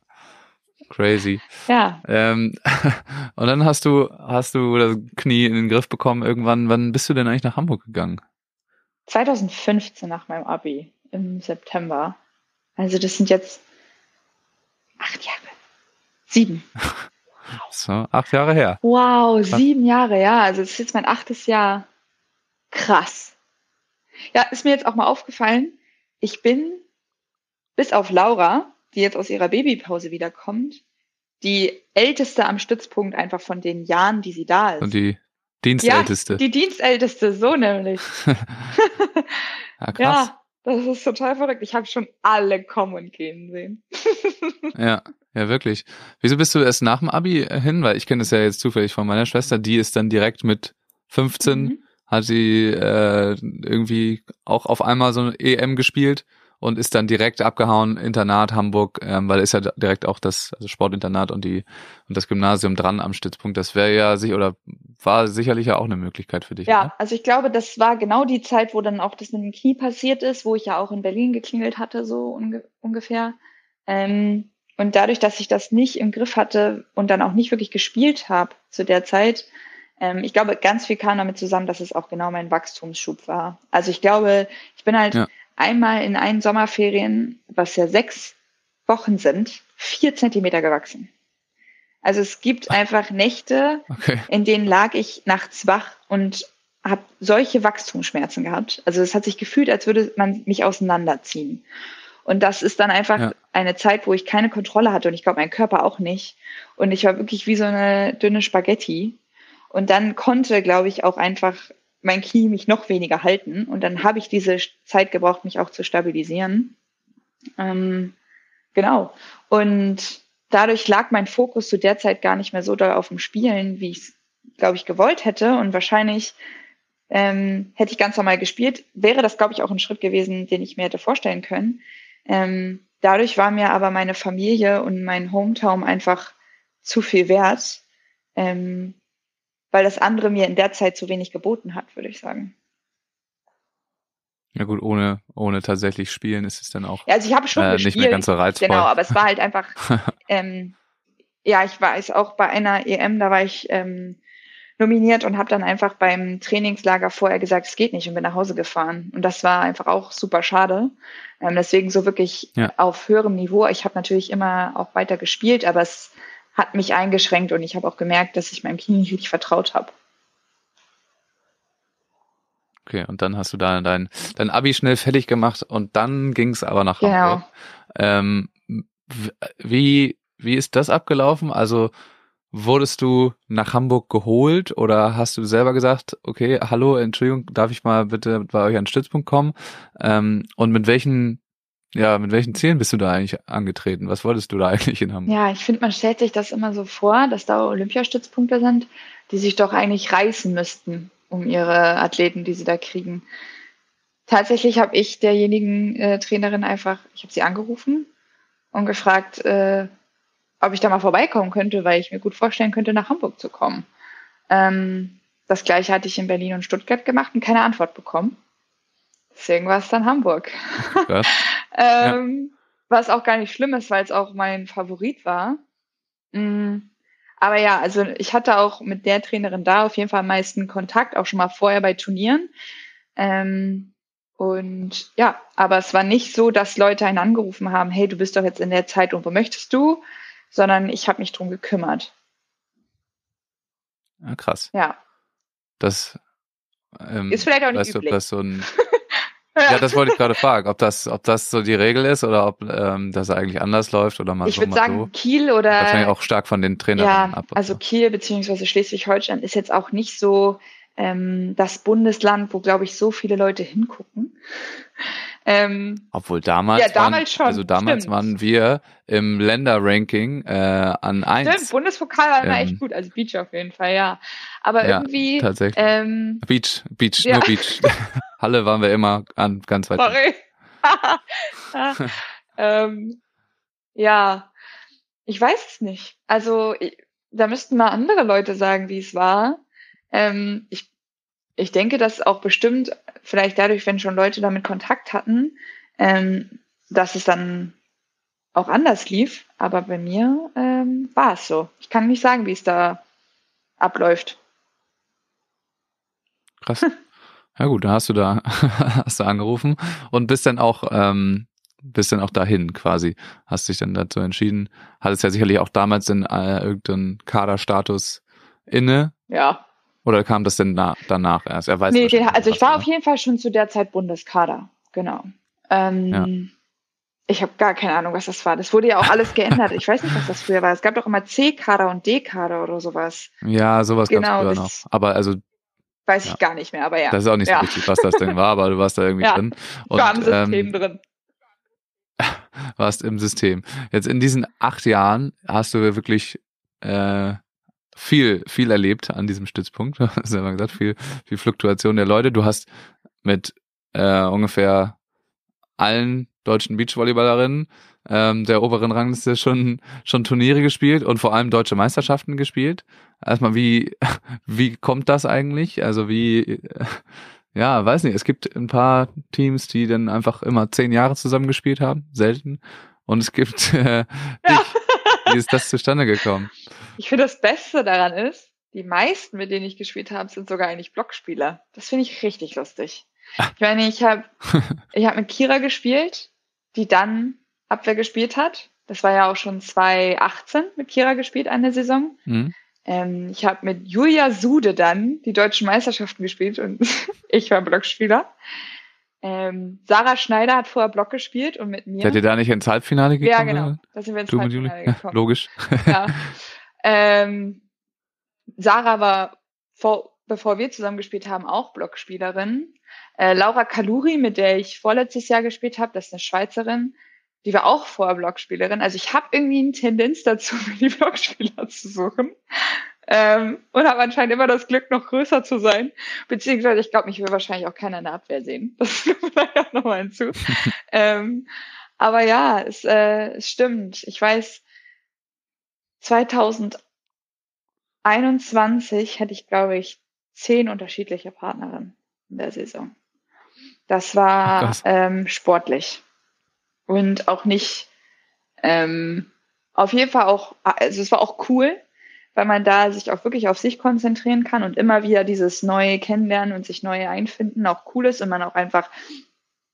[SPEAKER 1] Crazy.
[SPEAKER 3] ja,
[SPEAKER 1] Ähm, und dann hast du, hast du das Knie in den Griff bekommen irgendwann. Wann bist du denn eigentlich nach Hamburg gegangen?
[SPEAKER 3] 2015 nach meinem Abi im September. Also das sind jetzt acht Jahre. Sieben.
[SPEAKER 1] So, acht Jahre her.
[SPEAKER 3] Wow,
[SPEAKER 1] Krass.
[SPEAKER 3] sieben Jahre, ja. Also das ist jetzt mein achtes Jahr. Krass. Ja, ist mir jetzt auch mal aufgefallen. Ich bin bis auf Laura, die jetzt aus ihrer Babypause wiederkommt, die älteste am Stützpunkt einfach von den Jahren, die sie da ist.
[SPEAKER 1] Und die Dienstälteste.
[SPEAKER 3] Ja, die Dienstälteste, so nämlich.
[SPEAKER 1] ja, krass.
[SPEAKER 3] Ja, das ist total verrückt. Ich habe schon alle kommen und gehen sehen.
[SPEAKER 1] Ja, ja, wirklich. Wieso bist du erst nach dem Abi hin? Weil ich kenne das ja jetzt zufällig von meiner Schwester, die ist dann direkt mit 15,
[SPEAKER 3] Mhm.
[SPEAKER 1] hat sie äh, irgendwie auch auf einmal so eine EM gespielt und ist dann direkt abgehauen, Internat Hamburg, ähm, weil ist ja direkt auch das also Sportinternat und die und das Gymnasium dran am Stützpunkt. Das wäre ja sich oder war sicherlich ja auch eine Möglichkeit für dich.
[SPEAKER 3] Ja,
[SPEAKER 1] oder?
[SPEAKER 3] also ich glaube, das war genau die Zeit, wo dann auch das mit dem Knie passiert ist, wo ich ja auch in Berlin geklingelt hatte, so unge ungefähr. Ähm, und dadurch, dass ich das nicht im Griff hatte und dann auch nicht wirklich gespielt habe zu der Zeit, ähm, ich glaube, ganz viel kam damit zusammen, dass es auch genau mein Wachstumsschub war. Also ich glaube, ich bin halt
[SPEAKER 1] Ja.
[SPEAKER 3] Einmal in einen Sommerferien, was ja sechs Wochen sind, vier Zentimeter gewachsen. Also es gibt einfach Nächte,
[SPEAKER 1] Okay.
[SPEAKER 3] in denen lag ich nachts wach und habe solche Wachstumsschmerzen gehabt. Also es hat sich gefühlt, als würde man mich auseinanderziehen. Und das ist dann einfach
[SPEAKER 1] Ja.
[SPEAKER 3] eine Zeit, wo ich keine Kontrolle hatte und ich glaube, mein Körper auch nicht. Und ich war wirklich wie so eine dünne Spaghetti. Und dann konnte, glaube ich, auch einfach mein Knie mich noch weniger halten. Und dann habe ich diese Zeit gebraucht, mich auch zu stabilisieren. Ähm, genau. Und dadurch lag mein Fokus zu der Zeit gar nicht mehr so doll auf dem Spielen, wie ich es, glaube ich, gewollt hätte. Und wahrscheinlich ähm, hätte ich ganz normal gespielt, wäre das, glaube ich, auch ein Schritt gewesen, den ich mir hätte vorstellen können. Ähm, dadurch war mir aber meine Familie und mein Hometown einfach zu viel wert, ähm, weil das andere mir in der Zeit zu wenig geboten hat, würde ich sagen.
[SPEAKER 1] Ja gut, ohne, ohne tatsächlich spielen ist es dann auch
[SPEAKER 3] Ja, also ich habe schon
[SPEAKER 1] äh,
[SPEAKER 3] gespielt.
[SPEAKER 1] nicht mehr ganz so reizvoll.
[SPEAKER 3] Genau, aber es war halt einfach, ähm, ja, ich weiß auch bei einer EM, da war ich ähm, nominiert und habe dann einfach beim Trainingslager vorher gesagt, es geht nicht und bin nach Hause gefahren. Und das war einfach auch super schade. Ähm, deswegen so wirklich
[SPEAKER 1] Ja.
[SPEAKER 3] auf höherem Niveau. Ich habe natürlich immer auch weiter gespielt, aber es hat mich eingeschränkt und ich habe auch gemerkt, dass ich meinem Knie nicht wirklich vertraut habe.
[SPEAKER 1] Okay, und dann hast du da dein, dein Abi schnell fertig gemacht und dann ging's aber nach
[SPEAKER 3] Genau.
[SPEAKER 1] Hamburg. Ähm, w- wie, wie ist das abgelaufen? Also wurdest du nach Hamburg geholt oder hast du selber gesagt, okay, hallo, Entschuldigung, darf ich mal bitte bei euch an den Stützpunkt kommen? Ähm, und mit welchen, ja, mit welchen Zielen bist du da eigentlich angetreten? Was wolltest du da eigentlich in Hamburg?
[SPEAKER 3] Ja, ich finde, man stellt sich das immer so vor, dass da Olympiastützpunkte sind, die sich doch eigentlich reißen müssten um ihre Athleten, die sie da kriegen. Tatsächlich habe ich derjenigen äh, Trainerin einfach, ich habe sie angerufen und gefragt, äh, ob ich da mal vorbeikommen könnte, weil ich mir gut vorstellen könnte, nach Hamburg zu kommen. Ähm, das gleiche hatte ich in Berlin und Stuttgart gemacht und keine Antwort bekommen. Deswegen war es dann Hamburg. Ähm, Was auch gar nicht schlimm ist, weil es auch mein Favorit war. Mm, Aber ja, also ich hatte auch mit der Trainerin da auf jeden Fall am meisten Kontakt, auch schon mal vorher bei Turnieren. Ähm, und ja, aber es war nicht so, dass Leute einen angerufen haben, hey, du bist doch jetzt in der Zeit und wo möchtest du? Sondern ich habe mich drum gekümmert.
[SPEAKER 1] Ja, krass.
[SPEAKER 3] Ja.
[SPEAKER 1] Das ähm,
[SPEAKER 3] Ist vielleicht auch nicht
[SPEAKER 1] weißt du, ob
[SPEAKER 3] üblich.
[SPEAKER 1] das so ein Ja, das wollte ich gerade fragen, ob das, ob das so die Regel ist oder ob ähm, das eigentlich anders läuft oder mal
[SPEAKER 3] ich
[SPEAKER 1] so,
[SPEAKER 3] würde sagen,
[SPEAKER 1] so.
[SPEAKER 3] Kiel oder
[SPEAKER 1] Wahrscheinlich auch stark von den Trainern
[SPEAKER 3] ja,
[SPEAKER 1] ab.
[SPEAKER 3] also
[SPEAKER 1] so.
[SPEAKER 3] Kiel beziehungsweise Schleswig-Holstein ist jetzt auch nicht so ähm, das Bundesland, wo glaube ich so viele Leute hingucken. Ähm,
[SPEAKER 1] Obwohl damals,
[SPEAKER 3] Ja, damals schon,
[SPEAKER 1] waren, also damals
[SPEAKER 3] stimmt.
[SPEAKER 1] waren wir im Länderranking äh, an
[SPEAKER 3] stimmt,
[SPEAKER 1] eins.
[SPEAKER 3] Bundespokal war immer
[SPEAKER 1] Ähm,
[SPEAKER 3] echt gut, also Beach auf jeden Fall, ja. Aber
[SPEAKER 1] Ja,
[SPEAKER 3] irgendwie,
[SPEAKER 1] tatsächlich.
[SPEAKER 3] ähm,
[SPEAKER 1] Beach, Beach,
[SPEAKER 3] Ja.
[SPEAKER 1] nur Beach. Halle waren wir immer an, ganz weit.
[SPEAKER 3] sorry. ähm, ja, ich weiß es nicht. Also ich, da müssten mal andere Leute sagen, wie es war. Ähm, ich, ich denke, dass auch bestimmt, vielleicht dadurch, wenn schon Leute damit Kontakt hatten, ähm, dass es dann auch anders lief. Aber bei mir ähm, war es so. Ich kann nicht sagen, wie es da abläuft.
[SPEAKER 1] Krass. Ja gut, dann hast du da hast du angerufen und bist dann auch ähm, bist dann auch dahin quasi. Hast dich dann dazu entschieden. Hattest ja sicherlich auch damals den äh, irgendeinen Kaderstatus inne
[SPEAKER 3] Ja.
[SPEAKER 1] Oder kam das denn na, danach erst? Er weiß
[SPEAKER 3] Nee, den, also ich war
[SPEAKER 1] oder?
[SPEAKER 3] auf jeden Fall schon zu der Zeit Bundeskader, genau. Ähm,
[SPEAKER 1] Ja.
[SPEAKER 3] Ich habe gar keine Ahnung, was das war. Das wurde ja auch alles geändert. Ich weiß nicht, was das früher war. Es gab doch immer C-Kader und D-Kader oder sowas.
[SPEAKER 1] Ja, sowas
[SPEAKER 3] Genau,
[SPEAKER 1] gab's früher
[SPEAKER 3] das-
[SPEAKER 1] noch. Aber also
[SPEAKER 3] Weiß
[SPEAKER 1] Ja.
[SPEAKER 3] ich gar nicht mehr, aber ja.
[SPEAKER 1] das ist auch nicht so
[SPEAKER 3] ja.
[SPEAKER 1] wichtig, was das denn war, aber du warst da irgendwie
[SPEAKER 3] Ja,
[SPEAKER 1] drin
[SPEAKER 3] Ich war im
[SPEAKER 1] und
[SPEAKER 3] System
[SPEAKER 1] ähm,
[SPEAKER 3] drin.
[SPEAKER 1] warst im System. Jetzt in diesen acht Jahren hast du wirklich äh, viel, viel erlebt an diesem Stützpunkt. Du hast ja mal gesagt, viel, viel Fluktuation der Leute. Du hast mit äh, ungefähr allen deutschen Beachvolleyballerinnen ähm, der oberen Rangliste schon, schon Turniere gespielt und vor allem deutsche Meisterschaften gespielt. Erstmal, wie, wie kommt das eigentlich? Also wie, ja, weiß nicht, es gibt ein paar Teams, die dann einfach immer zehn Jahre zusammen gespielt haben, selten. Und es gibt äh,
[SPEAKER 3] Ja.
[SPEAKER 1] Wie ist das zustande gekommen?
[SPEAKER 3] Ich finde, das Beste daran ist, die meisten, mit denen ich gespielt habe, sind sogar eigentlich Blockspieler. Das finde ich richtig lustig. Ich meine, ich habe ich hab mit Kira gespielt, die dann Abwehr gespielt hat. Das war ja auch schon 2018 mit Kira gespielt, eine Saison.
[SPEAKER 1] Hm?
[SPEAKER 3] Ähm, ich habe mit Julia Sude dann die deutschen Meisterschaften gespielt und ich war Blockspieler. Ähm, Sarah Schneider hat vorher Block gespielt und mit mir.
[SPEAKER 1] Seid ihr da nicht ins Halbfinale
[SPEAKER 3] ja,
[SPEAKER 1] gekommen?
[SPEAKER 3] genau. Da sind wir ins
[SPEAKER 1] Du?
[SPEAKER 3] Halbfinale gekommen.
[SPEAKER 1] Logisch.
[SPEAKER 3] ja. Ähm, Sarah war, vor, bevor wir zusammen gespielt haben, auch Blockspielerin. Äh, Laura Kaluri, mit der ich vorletztes Jahr gespielt habe, das ist eine Schweizerin, die war auch vorher Blockspielerin. Also ich habe irgendwie eine Tendenz dazu, mir die Blockspieler zu suchen. Ähm, und habe anscheinend immer das Glück, noch größer zu sein. Beziehungsweise, ich glaube, mich will wahrscheinlich auch keiner in der Abwehr sehen. Das kommt vielleicht auch nochmal hinzu. ähm, aber ja, es, äh, es stimmt. Ich weiß, 2021 hätte ich, glaube ich, zehn unterschiedliche Partnerinnen in der Saison. Das war ähm, sportlich. Und auch nicht, ähm, auf jeden Fall auch, also es war auch cool, weil man da sich auch wirklich auf sich konzentrieren kann und immer wieder dieses neue Kennenlernen und sich neue einfinden auch cool ist und man auch einfach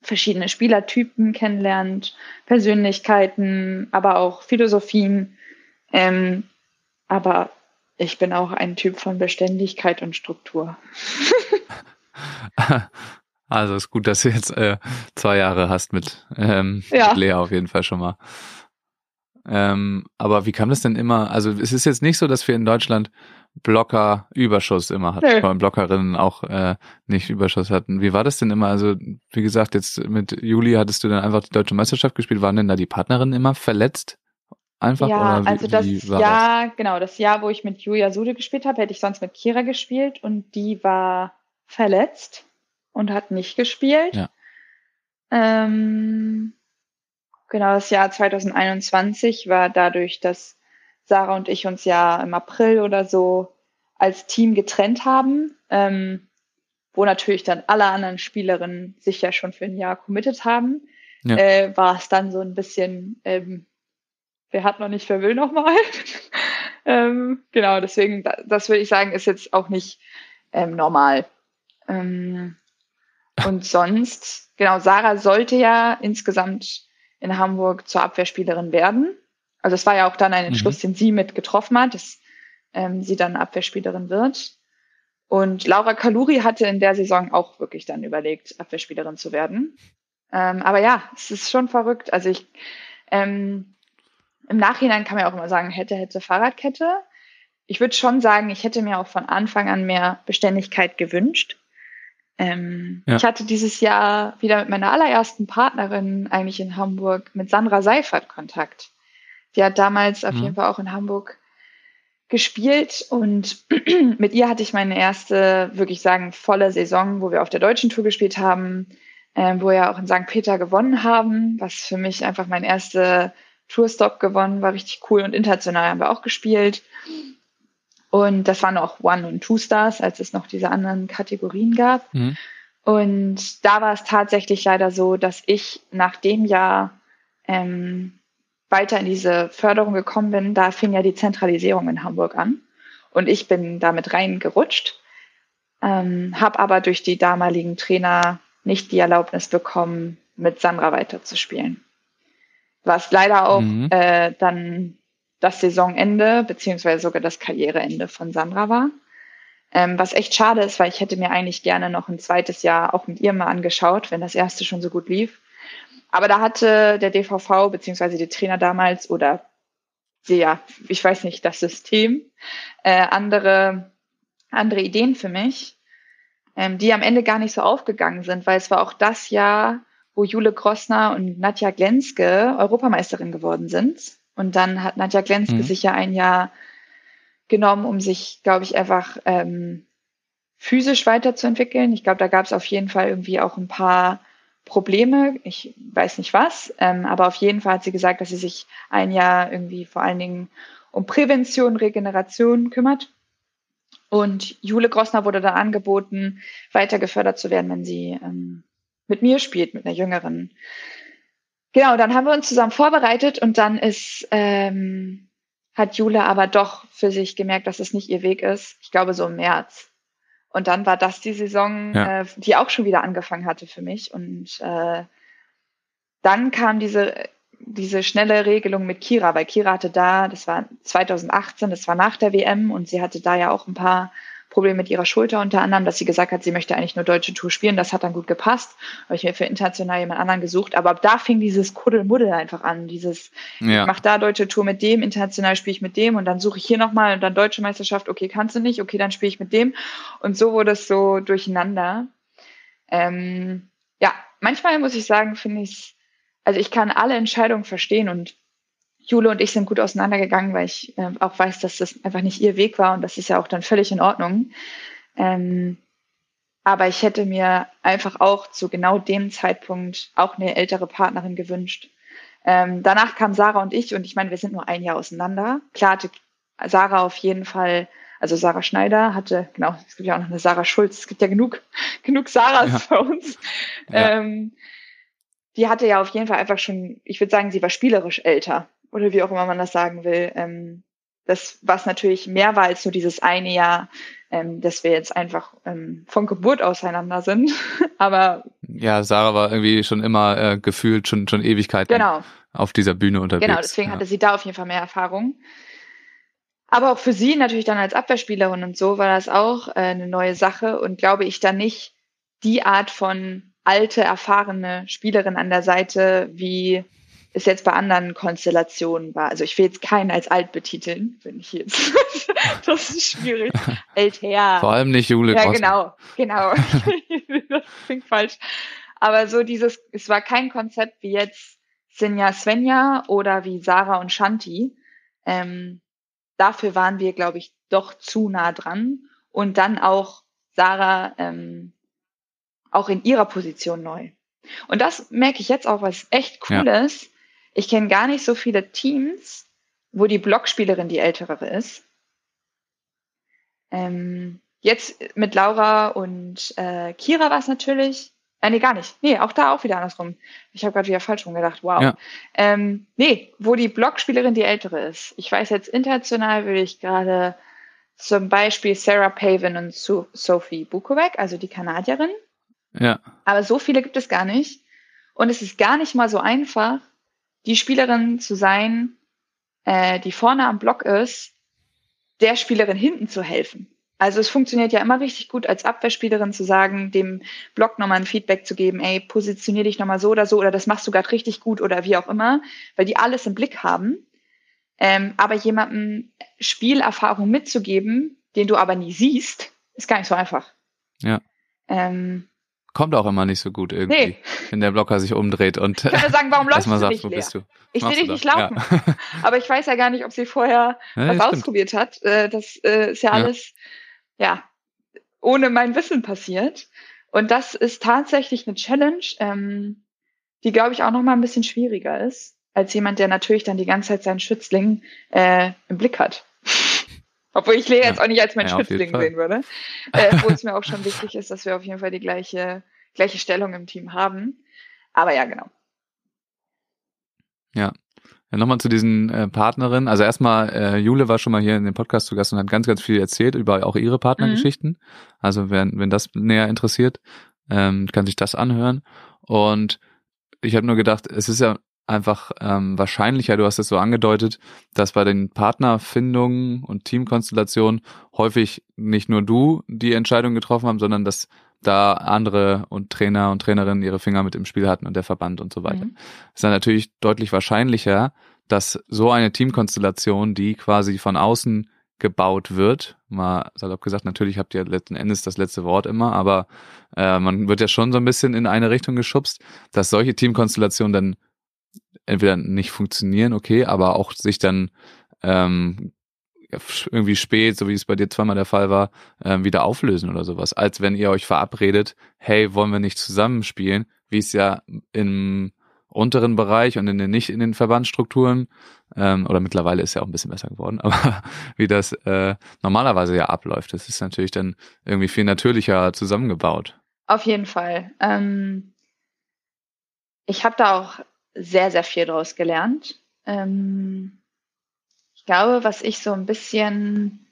[SPEAKER 3] verschiedene Spielertypen kennenlernt, Persönlichkeiten, aber auch Philosophien. Ähm, aber ich bin auch ein Typ von Beständigkeit und Struktur.
[SPEAKER 1] Also ist gut, dass du jetzt äh, zwei Jahre hast mit, ähm,
[SPEAKER 3] Ja.
[SPEAKER 1] mit Lea auf jeden Fall schon mal. Ähm, aber wie kam das denn immer? Also es ist jetzt nicht so, dass wir in Deutschland Blocker-Überschuss immer hatten, allem Blockerinnen auch äh, nicht Überschuss hatten. Wie war das denn immer? Also wie gesagt, jetzt mit Juli hattest du dann einfach die deutsche Meisterschaft gespielt. Waren denn da die Partnerinnen immer verletzt? Einfach
[SPEAKER 3] ja,
[SPEAKER 1] oder wie,
[SPEAKER 3] also das Jahr, genau, das Jahr, wo ich mit Julia Sude gespielt habe, hätte ich sonst mit Kira gespielt und die war verletzt und hat nicht gespielt.
[SPEAKER 1] Ja.
[SPEAKER 3] Ähm, genau, das Jahr 2021 war dadurch, dass Sarah und ich uns ja im April oder so als Team getrennt haben, ähm, wo natürlich dann alle anderen Spielerinnen sich ja schon für ein Jahr committed haben, ja. äh, war es dann so ein bisschen, ähm, wer hat noch nicht, wer will noch mal. ähm, genau, deswegen, das würde ich sagen, ist jetzt auch nicht ähm, normal. Ähm, und sonst, genau, Sarah sollte ja insgesamt in Hamburg zur Abwehrspielerin werden. Also es war ja auch dann ein Entschluss, mhm. den sie mit getroffen hat, dass ähm, sie dann Abwehrspielerin wird. Und Laura Kaluri hatte in der Saison auch wirklich dann überlegt, Abwehrspielerin zu werden. Ähm, aber ja, es ist schon verrückt. Also ich ähm, im Nachhinein kann man ja auch immer sagen, hätte, hätte Fahrradkette. Ich würde schon sagen, ich hätte mir auch von Anfang an mehr Beständigkeit gewünscht. Ähm, ja. Ich hatte dieses Jahr wieder mit meiner allerersten Partnerin eigentlich in Hamburg mit Sandra Seifert Kontakt. Die hat damals auf mhm. jeden Fall auch in Hamburg gespielt und mit ihr hatte ich meine erste, wirklich sagen, volle Saison, wo wir auf der deutschen Tour gespielt haben, äh, wo wir auch in St. Peter gewonnen haben, was für mich einfach mein erster Tourstop gewonnen war, richtig cool und international haben wir auch gespielt. Und das waren auch One- und Two-Stars, als es noch diese anderen Kategorien gab. Mhm. Und da war es tatsächlich leider so, dass ich nach dem Jahr ähm, weiter in diese Förderung gekommen bin. Da fing ja die Zentralisierung in Hamburg an. Und ich bin damit reingerutscht, ähm, habe aber durch die damaligen Trainer nicht die Erlaubnis bekommen, mit Sandra weiterzuspielen. Was leider auch mhm. äh, dann das Saisonende beziehungsweise sogar das Karriereende von Sandra war. Ähm, was echt schade ist, weil ich hätte mir eigentlich gerne noch ein zweites Jahr auch mit ihr mal angeschaut, wenn das erste schon so gut lief. Aber da hatte der DVV beziehungsweise die Trainer damals oder ja, ich weiß nicht, das System äh, andere andere Ideen für mich, ähm, die am Ende gar nicht so aufgegangen sind, weil es war auch das Jahr, wo Jule Grossner und Nadja Glenske Europameisterin geworden sind. Und dann hat Nadja Glenske mhm. sich ja ein Jahr genommen, um sich, glaube ich, einfach ähm, physisch weiterzuentwickeln. Ich glaube, da gab es auf jeden Fall irgendwie auch ein paar Probleme. Ich weiß nicht was, ähm, aber auf jeden Fall hat sie gesagt, dass sie sich ein Jahr irgendwie vor allen Dingen um Prävention, Regeneration kümmert. Und Jule Grossner wurde dann angeboten, weiter gefördert zu werden, wenn sie ähm, mit mir spielt, mit einer jüngeren Genau, dann haben wir uns zusammen vorbereitet und dann ist, ähm, hat Jule aber doch für sich gemerkt, dass es nicht ihr Weg ist. Ich glaube so im März. Und dann war das die Saison, ja. äh, die auch schon wieder angefangen hatte für mich. Und äh, dann kam diese, diese schnelle Regelung mit Kira, weil Kira hatte da, das war 2018, das war nach der WM und sie hatte da ja auch ein paar Problem mit ihrer Schulter unter anderem, dass sie gesagt hat, sie möchte eigentlich nur deutsche Tour spielen. Das hat dann gut gepasst. Habe ich mir für international jemand anderen gesucht. Aber ab da fing dieses Kuddelmuddel einfach an. Dieses, ja. ich mach da deutsche Tour mit dem, international spiele ich mit dem und dann suche ich hier nochmal und dann deutsche Meisterschaft. Okay, kannst du nicht. Okay, dann spiele ich mit dem. Und so wurde es so durcheinander. Ähm, ja, manchmal muss ich sagen, finde ich also ich kann alle Entscheidungen verstehen und Jule und ich sind gut auseinandergegangen, weil ich äh, auch weiß, dass das einfach nicht ihr Weg war und das ist ja auch dann völlig in Ordnung. Ähm, aber ich hätte mir einfach auch zu genau dem Zeitpunkt auch eine ältere Partnerin gewünscht. Ähm, danach kam Sarah und ich und ich meine, wir sind nur ein Jahr auseinander. Klar hatte Sarah auf jeden Fall, also Sarah Schneider hatte, genau, es gibt ja auch noch eine Sarah Schulz, es gibt ja genug, genug Sarahs ja. bei uns. Ja. Ähm, die hatte ja auf jeden Fall einfach schon, ich würde sagen, sie war spielerisch älter oder wie auch immer man das sagen will. Ähm, das, was natürlich mehr war als nur dieses eine Jahr, ähm, dass wir jetzt einfach ähm, von Geburt auseinander sind. Aber
[SPEAKER 1] ja, Sarah war irgendwie schon immer äh, gefühlt schon schon Ewigkeiten
[SPEAKER 3] genau.
[SPEAKER 1] auf dieser Bühne unterwegs.
[SPEAKER 3] Genau, deswegen
[SPEAKER 1] ja.
[SPEAKER 3] hatte sie da auf jeden Fall mehr Erfahrung. Aber auch für sie natürlich dann als Abwehrspielerin und so war das auch äh, eine neue Sache und glaube ich dann nicht die Art von alte, erfahrene Spielerin an der Seite, wie es jetzt bei anderen Konstellationen war. Also ich will jetzt keinen als alt betiteln, wenn ich jetzt. das ist schwierig. Älter.
[SPEAKER 1] Vor allem nicht Jule
[SPEAKER 3] Ja, genau, genau. das klingt falsch. Aber so dieses, es war kein Konzept wie jetzt Sinja Svenja oder wie Sarah und Shanti. Ähm, dafür waren wir, glaube ich, doch zu nah dran. Und dann auch Sarah ähm, auch in ihrer Position neu. Und das merke ich jetzt auch, was echt cool ja. ist ich kenne gar nicht so viele Teams, wo die Blockspielerin die ältere ist. Ähm, jetzt mit Laura und äh, Kira war es natürlich. Äh, nee, gar nicht. Nee, auch da auch wieder andersrum. Ich habe gerade wieder falsch rumgedacht. Wow.
[SPEAKER 1] Ja.
[SPEAKER 3] Ähm, nee, wo die Blockspielerin die ältere ist. Ich weiß jetzt international würde ich gerade zum Beispiel Sarah Pavin und Su Sophie Bukovic, also die Kanadierin.
[SPEAKER 1] Ja.
[SPEAKER 3] Aber so viele gibt es gar nicht. Und es ist gar nicht mal so einfach, die Spielerin zu sein, äh, die vorne am Block ist, der Spielerin hinten zu helfen. Also es funktioniert ja immer richtig gut, als Abwehrspielerin zu sagen, dem Block nochmal ein Feedback zu geben, ey, positionier dich nochmal so oder so oder das machst du gerade richtig gut oder wie auch immer, weil die alles im Blick haben. Ähm, aber jemandem Spielerfahrung mitzugeben, den du aber nie siehst, ist gar nicht so einfach.
[SPEAKER 1] Ja.
[SPEAKER 3] Ähm,
[SPEAKER 1] Kommt auch immer nicht so gut irgendwie,
[SPEAKER 3] Nee.
[SPEAKER 1] wenn der Blocker sich umdreht und
[SPEAKER 3] ich sagen, warum läufst du
[SPEAKER 1] sagt,
[SPEAKER 3] nicht
[SPEAKER 1] wo
[SPEAKER 3] leer?
[SPEAKER 1] bist du?
[SPEAKER 3] Ich sehe dich nicht laufen.
[SPEAKER 1] Ja.
[SPEAKER 3] Aber ich weiß ja gar nicht, ob sie vorher
[SPEAKER 1] Ja,
[SPEAKER 3] was
[SPEAKER 1] stimmt.
[SPEAKER 3] ausprobiert hat. Äh, das äh, ist ja
[SPEAKER 1] Ja.
[SPEAKER 3] alles, ja, ohne mein Wissen passiert. Und das ist tatsächlich eine Challenge, ähm, die, glaube ich, auch noch mal ein bisschen schwieriger ist, als jemand, der natürlich dann die ganze Zeit seinen Schützling äh, im Blick hat. Obwohl ich Lea
[SPEAKER 1] Ja.
[SPEAKER 3] jetzt auch nicht als mein
[SPEAKER 1] Ja,
[SPEAKER 3] Schützling sehen würde. Äh, wo es mir auch schon wichtig ist, dass wir auf jeden Fall die gleiche, gleiche Stellung im Team haben. Aber ja, genau.
[SPEAKER 1] Ja, Nochmal zu diesen äh, Partnerinnen. Also erstmal, äh, Jule war schon mal hier in dem Podcast zu Gast und hat ganz, ganz viel erzählt über auch ihre Partnergeschichten. Also wenn, wenn das näher interessiert, ähm, kann sich das anhören. Und ich habe nur gedacht, es ist ja einfach ähm, wahrscheinlicher, du hast es so angedeutet, dass bei den Partnerfindungen und Teamkonstellationen häufig nicht nur du die Entscheidung getroffen haben, sondern dass da andere und Trainer und Trainerinnen ihre Finger mit im Spiel hatten und der Verband und so weiter.
[SPEAKER 3] Mhm.
[SPEAKER 1] ist dann natürlich deutlich wahrscheinlicher, dass so eine Teamkonstellation, die quasi von außen gebaut wird, mal salopp gesagt, natürlich habt ihr letzten Endes das letzte Wort immer, aber äh, man wird ja schon so ein bisschen in eine Richtung geschubst, dass solche Teamkonstellationen dann entweder nicht funktionieren, okay, aber auch sich dann ähm, irgendwie spät, so wie es bei dir zweimal der Fall war, ähm, wieder auflösen oder sowas. Als wenn ihr euch verabredet, hey, wollen wir nicht zusammenspielen, wie es ja im unteren Bereich und in den nicht in den Verbandsstrukturen ähm, oder mittlerweile ist ja auch ein bisschen besser geworden, aber wie das äh, normalerweise ja abläuft, das ist natürlich dann irgendwie viel natürlicher zusammengebaut.
[SPEAKER 3] Auf jeden Fall. Ähm, ich habe da auch sehr, sehr viel draus gelernt. Ähm, ich glaube, was ich so ein bisschen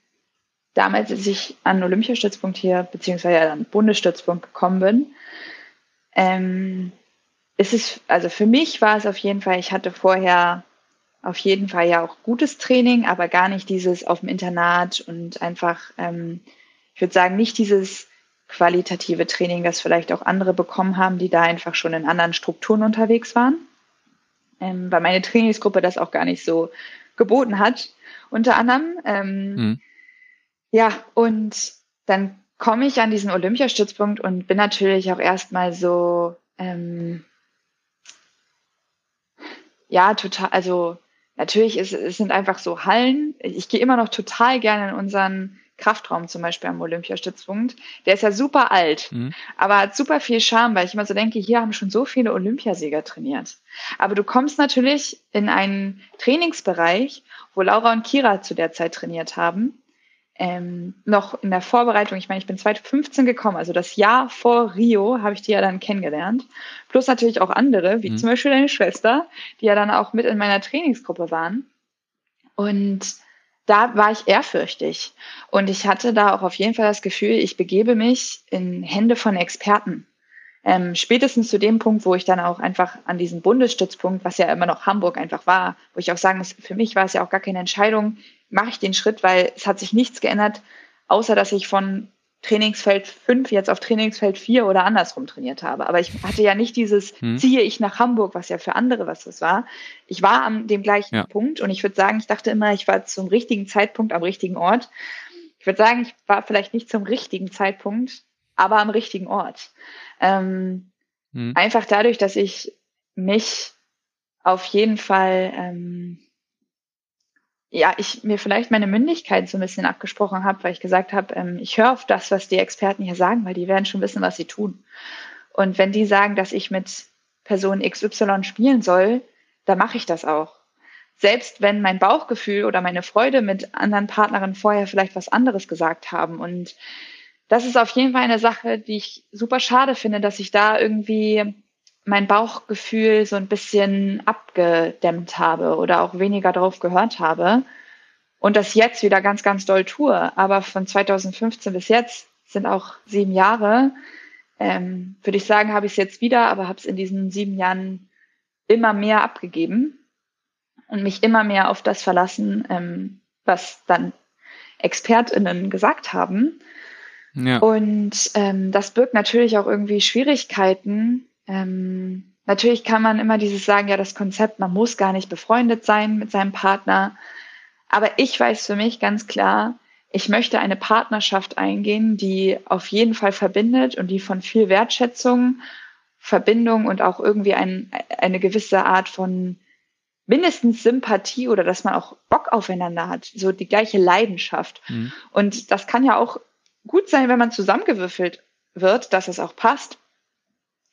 [SPEAKER 3] damals, als ich an Olympiastützpunkt hier, beziehungsweise ja dann Bundesstützpunkt gekommen bin, ähm, ist es, also für mich war es auf jeden Fall, ich hatte vorher auf jeden Fall ja auch gutes Training, aber gar nicht dieses auf dem Internat und einfach, ähm, ich würde sagen, nicht dieses qualitative Training, das vielleicht auch andere bekommen haben, die da einfach schon in anderen Strukturen unterwegs waren. Ähm, weil meine Trainingsgruppe das auch gar nicht so geboten hat, unter anderem. Ähm,
[SPEAKER 1] Mhm.
[SPEAKER 3] Ja, und dann komme ich an diesen Olympiastützpunkt und bin natürlich auch erstmal so, ähm, ja, total, also natürlich ist, es sind einfach so Hallen. Ich gehe immer noch total gerne in unseren Kraftraum zum Beispiel am Olympiastützpunkt. Der ist ja super alt,
[SPEAKER 1] Mhm.
[SPEAKER 3] aber hat super viel Charme, weil ich immer so denke, hier haben schon so viele Olympiasieger trainiert. Aber du kommst natürlich in einen Trainingsbereich, wo Laura und Kira zu der Zeit trainiert haben. Ähm, noch in der Vorbereitung, ich meine, ich bin 2015 gekommen, also das Jahr vor Rio habe ich die ja dann kennengelernt. Plus natürlich auch andere, wie
[SPEAKER 1] Mhm.
[SPEAKER 3] zum Beispiel deine Schwester, die ja dann auch mit in meiner Trainingsgruppe waren. Und da war ich ehrfürchtig. Und ich hatte da auch auf jeden Fall das Gefühl, ich begebe mich in Hände von Experten. Ähm, spätestens zu dem Punkt, wo ich dann auch einfach an diesen Bundesstützpunkt, was ja immer noch Hamburg einfach war, wo ich auch sagen muss, für mich war es ja auch gar keine Entscheidung, mache ich den Schritt, weil es hat sich nichts geändert, außer dass ich von Trainingsfeld 5 jetzt auf Trainingsfeld 4 oder andersrum trainiert habe. Aber ich hatte ja nicht dieses,
[SPEAKER 1] Hm.
[SPEAKER 3] ziehe ich nach Hamburg, was ja für andere was das war. Ich war an dem gleichen
[SPEAKER 1] Ja.
[SPEAKER 3] Punkt und ich würde sagen, ich dachte immer, ich war zum richtigen Zeitpunkt am richtigen Ort. Ich würde sagen, ich war vielleicht nicht zum richtigen Zeitpunkt, aber am richtigen Ort. Ähm,
[SPEAKER 1] Mhm.
[SPEAKER 3] einfach dadurch, dass ich mich auf jeden Fall, ähm, ja, ich mir vielleicht meine Mündigkeit so ein bisschen abgesprochen habe, weil ich gesagt habe, ähm, ich höre auf das, was die Experten hier sagen, weil die werden schon wissen, was sie tun. Und wenn die sagen, dass ich mit Person XY spielen soll, dann mache ich das auch. Selbst wenn mein Bauchgefühl oder meine Freude mit anderen Partnerinnen vorher vielleicht was anderes gesagt haben. Und das ist auf jeden Fall eine Sache, die ich super schade finde, dass ich da irgendwie mein Bauchgefühl so ein bisschen abgedämmt habe oder auch weniger drauf gehört habe und das jetzt wieder ganz, ganz doll tue. Aber von 2015 bis jetzt sind auch sieben Jahre. Ähm, würde ich sagen, habe ich es jetzt wieder, aber habe es in diesen sieben Jahren immer mehr abgegeben und mich immer mehr auf das verlassen, ähm, was dann ExpertInnen gesagt haben. Ja. Und ähm, das birgt natürlich auch irgendwie Schwierigkeiten. Ähm, natürlich kann man immer dieses sagen, ja, das Konzept, man muss gar nicht befreundet sein mit seinem Partner. Aber ich weiß für mich ganz klar, ich möchte eine Partnerschaft eingehen, die auf jeden Fall verbindet und die von viel Wertschätzung, Verbindung und auch irgendwie ein, eine gewisse Art von mindestens Sympathie oder dass man auch Bock aufeinander hat, so die gleiche Leidenschaft. Mhm. Und das kann ja auch gut sein, wenn man zusammengewürfelt wird, dass es auch passt.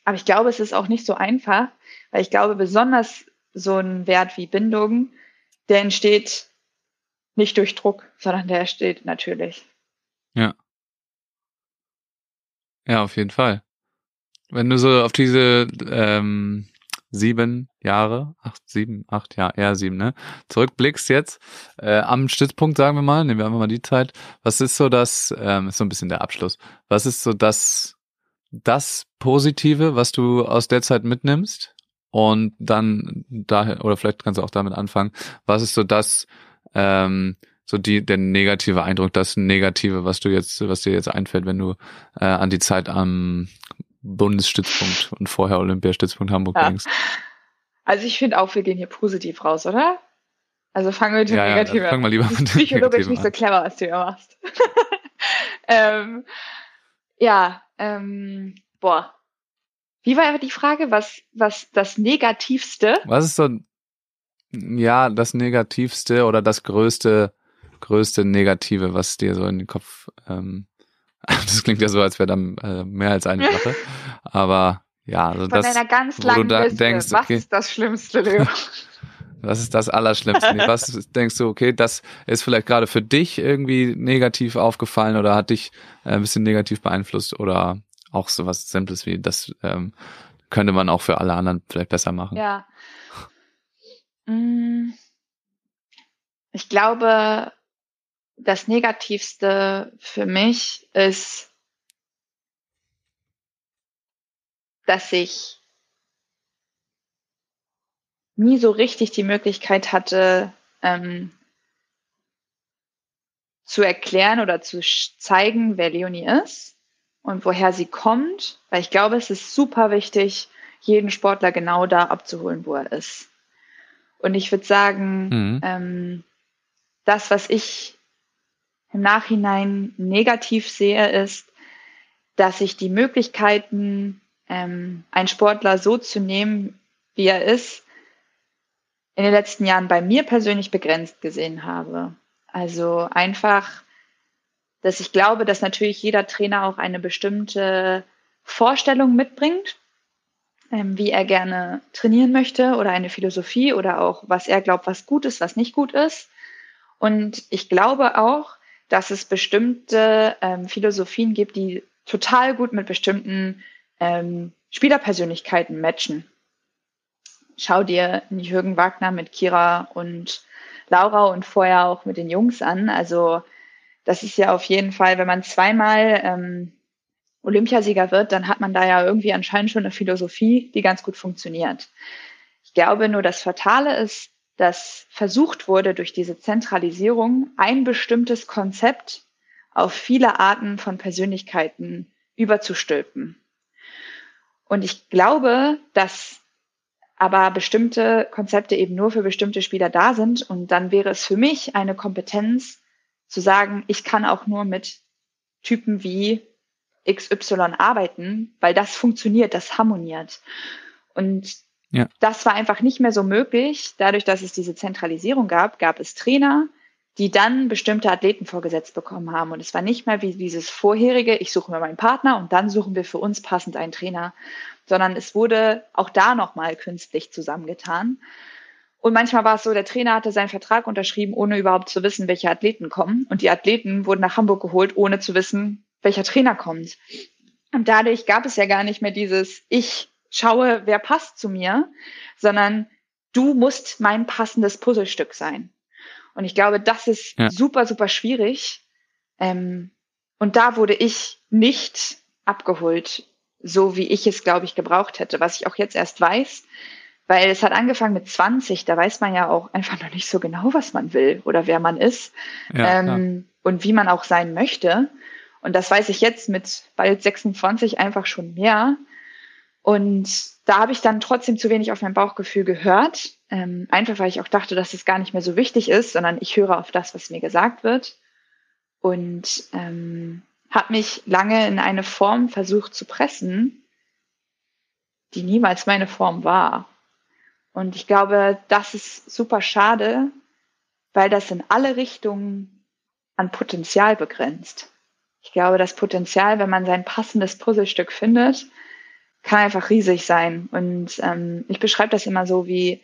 [SPEAKER 3] Aber ich glaube, es ist auch nicht so einfach, weil ich glaube, besonders so ein Wert wie Bindung, der entsteht nicht durch Druck, sondern der entsteht natürlich.
[SPEAKER 1] Ja. Ja, auf jeden Fall. Wenn du so auf diese ähm, sieben Jahre, acht, sieben, acht, ja, eher sieben, ne? Zurückblickst jetzt äh, am Stützpunkt, sagen wir mal, nehmen wir einfach mal die Zeit. Was ist so das, ähm, ist so ein bisschen der Abschluss, was ist so das, das Positive, was du aus der Zeit mitnimmst? Und dann daher, oder vielleicht kannst du auch damit anfangen, was ist so das, ähm, so die, der negative Eindruck, das Negative, was du jetzt, was dir jetzt einfällt, wenn du äh, an die Zeit am Bundesstützpunkt und vorher Olympiastützpunkt Hamburg ja. denkst.
[SPEAKER 3] Also ich finde auch, wir gehen hier positiv raus, oder? Also fangen wir mit dem ja, Negativen
[SPEAKER 1] an. Fang mal lieber mit dem
[SPEAKER 3] Psychologisch nicht so clever, was du hier machst. ähm, ja, ähm, boah. Wie war die Frage? Was, was das Negativste?
[SPEAKER 1] Was ist so, ja, das Negativste oder das größte, größte Negative, was dir so in den Kopf ähm, Das klingt ja so, als wäre dann äh, mehr als eine Sache. Aber ja, also
[SPEAKER 3] Von
[SPEAKER 1] das,
[SPEAKER 3] einer ganz langen da Liste. Denkst, was ist das Schlimmste, Leo?
[SPEAKER 1] Was ist das Allerschlimmste? Was denkst du, okay, das ist vielleicht gerade für dich irgendwie negativ aufgefallen oder hat dich äh, ein bisschen negativ beeinflusst oder auch so was Simples wie das ähm, könnte man auch für alle anderen vielleicht besser machen?
[SPEAKER 3] Ja. Mm. Ich glaube, das Negativste für mich ist, dass ich nie so richtig die Möglichkeit hatte, ähm, zu erklären oder zu zeigen, wer Leonie ist und woher sie kommt, weil ich glaube, es ist super wichtig, jeden Sportler genau da abzuholen, wo er ist. Und ich würde sagen, mhm. ähm, das, was ich im Nachhinein negativ sehe, ist, dass ich die Möglichkeiten, ähm, einen Sportler so zu nehmen, wie er ist, in den letzten Jahren bei mir persönlich begrenzt gesehen habe. Also einfach, dass ich glaube, dass natürlich jeder Trainer auch eine bestimmte Vorstellung mitbringt, ähm, wie er gerne trainieren möchte oder eine Philosophie oder auch, was er glaubt, was gut ist, was nicht gut ist. Und ich glaube auch, dass es bestimmte ähm, Philosophien gibt, die total gut mit bestimmten ähm, Spielerpersönlichkeiten matchen. Schau dir Jürgen Wagner mit Kira und Laura und vorher auch mit den Jungs an. Also das ist ja auf jeden Fall, wenn man zweimal ähm, Olympiasieger wird, dann hat man da ja irgendwie anscheinend schon eine Philosophie, die ganz gut funktioniert. Ich glaube nur, das Fatale ist, dass versucht wurde, durch diese Zentralisierung ein bestimmtes Konzept auf viele Arten von Persönlichkeiten überzustülpen. Und ich glaube, dass aber bestimmte Konzepte eben nur für bestimmte Spieler da sind. Und dann wäre es für mich eine Kompetenz zu sagen, ich kann auch nur mit Typen wie XY arbeiten, weil das funktioniert, das harmoniert. Und ja. Das war einfach nicht mehr so möglich. Dadurch, dass es diese Zentralisierung gab, gab es Trainer, die dann bestimmte Athleten vorgesetzt bekommen haben. Und es war nicht mehr wie dieses vorherige, ich suche mir meinen Partner und dann suchen wir für uns passend einen Trainer, sondern es wurde auch da nochmal künstlich zusammengetan. Und manchmal war es so, der Trainer hatte seinen Vertrag unterschrieben, ohne überhaupt zu wissen, welche Athleten kommen. Und die Athleten wurden nach Hamburg geholt, ohne zu wissen, welcher Trainer kommt. Und dadurch gab es ja gar nicht mehr dieses, ich schaue, wer passt zu mir, sondern du musst mein passendes Puzzlestück sein. Und ich glaube, das ist ja. super, super schwierig. Ähm, und da wurde ich nicht abgeholt, so wie ich es, glaube ich, gebraucht hätte, was ich auch jetzt erst weiß, weil es hat angefangen mit 20, da weiß man ja auch einfach noch nicht so genau, was man will oder wer man ist ja, ähm, und wie man auch sein möchte. Und das weiß ich jetzt mit bald 26 einfach schon mehr. Und da habe ich dann trotzdem zu wenig auf mein Bauchgefühl gehört. Ähm, einfach weil ich auch dachte, dass es gar nicht mehr so wichtig ist, sondern ich höre auf das, was mir gesagt wird. Und ähm, habe mich lange in eine Form versucht zu pressen, die niemals meine Form war. Und ich glaube, das ist super schade, weil das in alle Richtungen an Potenzial begrenzt. Ich glaube, das Potenzial, wenn man sein passendes Puzzlestück findet, kann einfach riesig sein. Und ähm, ich beschreibe das immer so wie,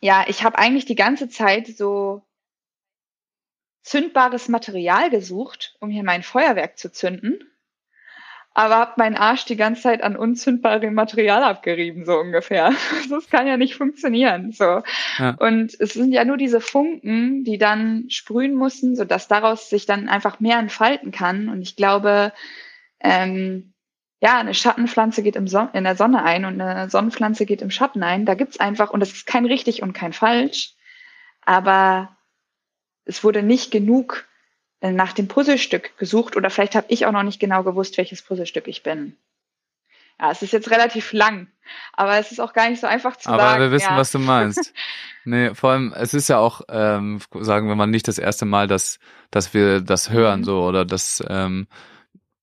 [SPEAKER 3] ja, ich habe eigentlich die ganze Zeit so zündbares Material gesucht, um hier mein Feuerwerk zu zünden aber habe meinen Arsch die ganze Zeit an unzündbarem Material abgerieben, so ungefähr. Das kann ja nicht funktionieren. So. Ja. Und es sind ja nur diese Funken, die dann sprühen müssen, sodass daraus sich dann einfach mehr entfalten kann. Und ich glaube, ähm, ja, eine Schattenpflanze geht im Son in der Sonne ein und eine Sonnenpflanze geht im Schatten ein. Da gibt's einfach, und das ist kein richtig und kein falsch, aber es wurde nicht genug äh, nach dem Puzzlestück gesucht oder vielleicht habe ich auch noch nicht genau gewusst, welches Puzzlestück ich bin. Ja, es ist jetzt relativ lang, aber es ist auch gar nicht so einfach zu
[SPEAKER 1] aber
[SPEAKER 3] sagen.
[SPEAKER 1] Aber wir wissen,
[SPEAKER 3] ja.
[SPEAKER 1] was du meinst. nee, vor allem, es ist ja auch, ähm, sagen wir mal, nicht das erste Mal, dass, dass wir das hören, mhm. so, oder dass ähm,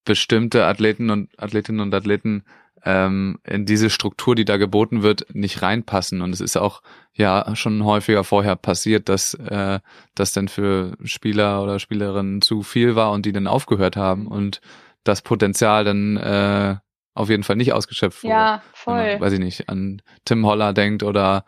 [SPEAKER 1] bestimmte Athleten und Athletinnen und Athleten ähm, in diese Struktur, die da geboten wird, nicht reinpassen. Und es ist auch ja schon häufiger vorher passiert, dass äh, das dann für Spieler oder Spielerinnen zu viel war und die dann aufgehört haben und das Potenzial dann äh, auf jeden Fall nicht ausgeschöpft wurde.
[SPEAKER 3] Ja, voll.
[SPEAKER 1] Man, weiß ich nicht, an Tim Holler denkt oder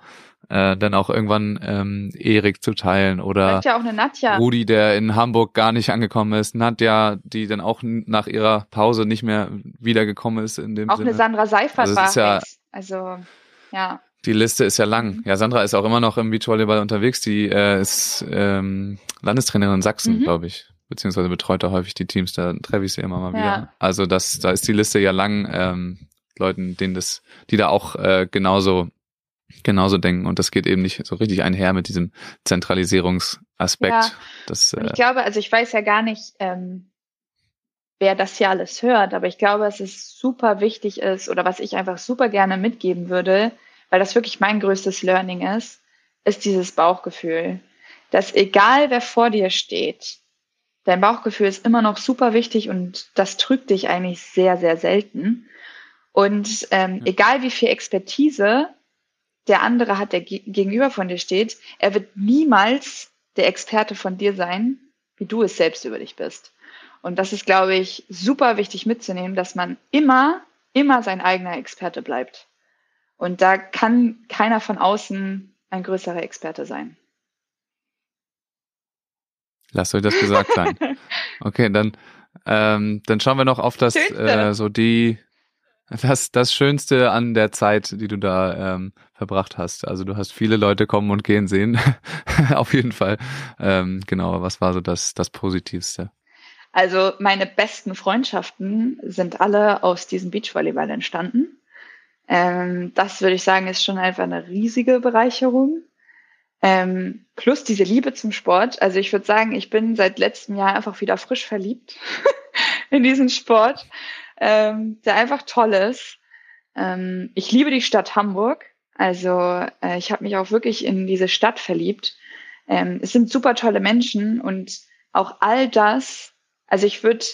[SPEAKER 1] äh, dann auch irgendwann ähm, Erik zu teilen oder
[SPEAKER 3] ja auch eine Nadja.
[SPEAKER 1] Rudi, der in Hamburg gar nicht angekommen ist, Nadja, die dann auch nach ihrer Pause nicht mehr wiedergekommen ist in dem
[SPEAKER 3] auch
[SPEAKER 1] Sinne.
[SPEAKER 3] eine Sandra Seifert
[SPEAKER 1] also
[SPEAKER 3] war
[SPEAKER 1] ja,
[SPEAKER 3] also ja.
[SPEAKER 1] Die Liste ist ja lang.
[SPEAKER 3] Mhm.
[SPEAKER 1] Ja, Sandra ist auch immer noch im Beachvolleyball unterwegs. Die äh, ist ähm, Landestrainerin in Sachsen, mhm. glaube ich beziehungsweise betreut er häufig die Teams, da treffe ich sie immer mal wieder. Ja. Also das, da ist die Liste ja lang, ähm, Leuten, denen das, die da auch äh, genauso genauso denken und das geht eben nicht so richtig einher mit diesem Zentralisierungsaspekt. Ja. Das,
[SPEAKER 3] äh, ich glaube, also ich weiß ja gar nicht, ähm, wer das hier alles hört, aber ich glaube, dass es super wichtig ist oder was ich einfach super gerne mitgeben würde, weil das wirklich mein größtes Learning ist, ist dieses Bauchgefühl. Dass egal wer vor dir steht, dein Bauchgefühl ist immer noch super wichtig und das trügt dich eigentlich sehr, sehr selten. Und ähm, egal wie viel Expertise der andere hat, der gegenüber von dir steht, er wird niemals der Experte von dir sein, wie du es selbst über dich bist. Und das ist, glaube ich, super wichtig mitzunehmen, dass man immer, immer sein eigener Experte bleibt. Und da kann keiner von außen ein größerer Experte sein.
[SPEAKER 1] Lasst euch das gesagt sein. Okay, dann, ähm, dann schauen wir noch auf das, äh, so die, das, das Schönste an der Zeit, die du da ähm, verbracht hast. Also du hast viele Leute kommen und gehen sehen. Auf jeden Fall. Ähm, genau, was war so das, das Positivste?
[SPEAKER 3] Also meine besten Freundschaften sind alle aus diesem Beachvolleyball entstanden. Ähm, das würde ich sagen, ist schon einfach eine riesige Bereicherung. Ähm, plus diese Liebe zum Sport. Also ich würde sagen, ich bin seit letztem Jahr einfach wieder frisch verliebt in diesen Sport ähm, der einfach toll ist. Ähm, ich liebe die Stadt Hamburg. Also äh, ich habe mich auch wirklich in diese Stadt verliebt. Ähm, es sind super tolle Menschen und auch all das, also ich würde,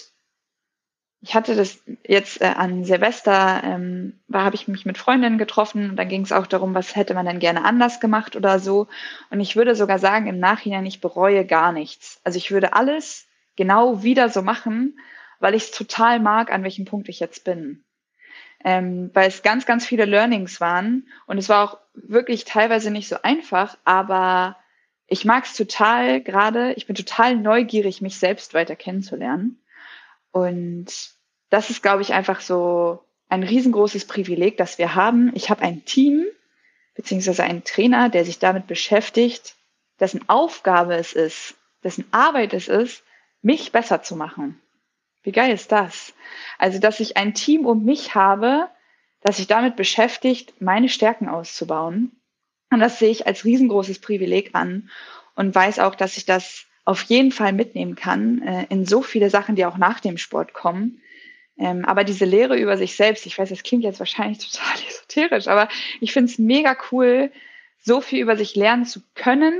[SPEAKER 3] ich hatte das jetzt äh, an Silvester, ähm, war habe ich mich mit Freundinnen getroffen und dann ging es auch darum, was hätte man denn gerne anders gemacht oder so. Und ich würde sogar sagen, im Nachhinein, ich bereue gar nichts. Also ich würde alles genau wieder so machen, weil ich es total mag, an welchem Punkt ich jetzt bin. Ähm, weil es ganz, ganz viele Learnings waren und es war auch wirklich teilweise nicht so einfach, aber ich mag es total gerade, ich bin total neugierig, mich selbst weiter kennenzulernen. Und das ist, glaube ich, einfach so ein riesengroßes Privileg, das wir haben. Ich habe ein Team beziehungsweise einen Trainer, der sich damit beschäftigt, dessen Aufgabe es ist, dessen Arbeit es ist, mich besser zu machen. Wie geil ist das? Also, dass ich ein Team um mich habe, das sich damit beschäftigt, meine Stärken auszubauen. Und das sehe ich als riesengroßes Privileg an und weiß auch, dass ich das auf jeden Fall mitnehmen kann äh, in so viele Sachen, die auch nach dem Sport kommen. Ähm, aber diese Lehre über sich selbst, ich weiß, das klingt jetzt wahrscheinlich total esoterisch, aber ich finde es mega cool, so viel über sich lernen zu können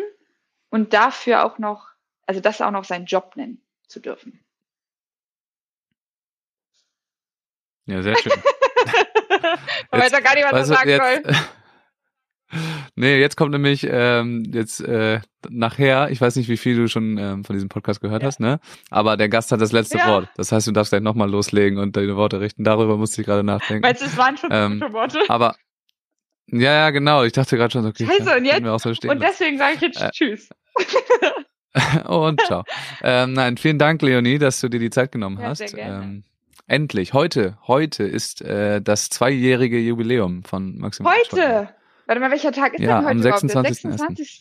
[SPEAKER 3] und dafür auch noch, also das auch noch seinen Job nennen zu dürfen.
[SPEAKER 1] Ja, sehr schön.
[SPEAKER 3] Weil da gar niemand was sagen jetzt, soll.
[SPEAKER 1] Nee, jetzt kommt nämlich ähm, jetzt äh, nachher, ich weiß nicht, wie viel du schon ähm, von diesem Podcast gehört ja. hast, ne? Aber der Gast hat das letzte ja. Wort. Das heißt, du darfst gleich nochmal loslegen und deine Worte richten. Darüber musste ich gerade nachdenken.
[SPEAKER 3] Du, es waren schon ähm, gute Worte?
[SPEAKER 1] Aber ja, ja, genau. Ich dachte gerade schon, okay.
[SPEAKER 3] Scheiße, und jetzt? So und deswegen sage ich jetzt äh, Tschüss.
[SPEAKER 1] und ciao. ähm, nein, vielen Dank, Leonie, dass du dir die Zeit genommen ja, hast. Sehr gerne. Ähm, endlich, heute, heute ist äh, das zweijährige Jubiläum von Maximum.
[SPEAKER 3] Heute? Warte mal, welcher Tag ist ja, denn heute
[SPEAKER 1] am 26.
[SPEAKER 3] Der 26.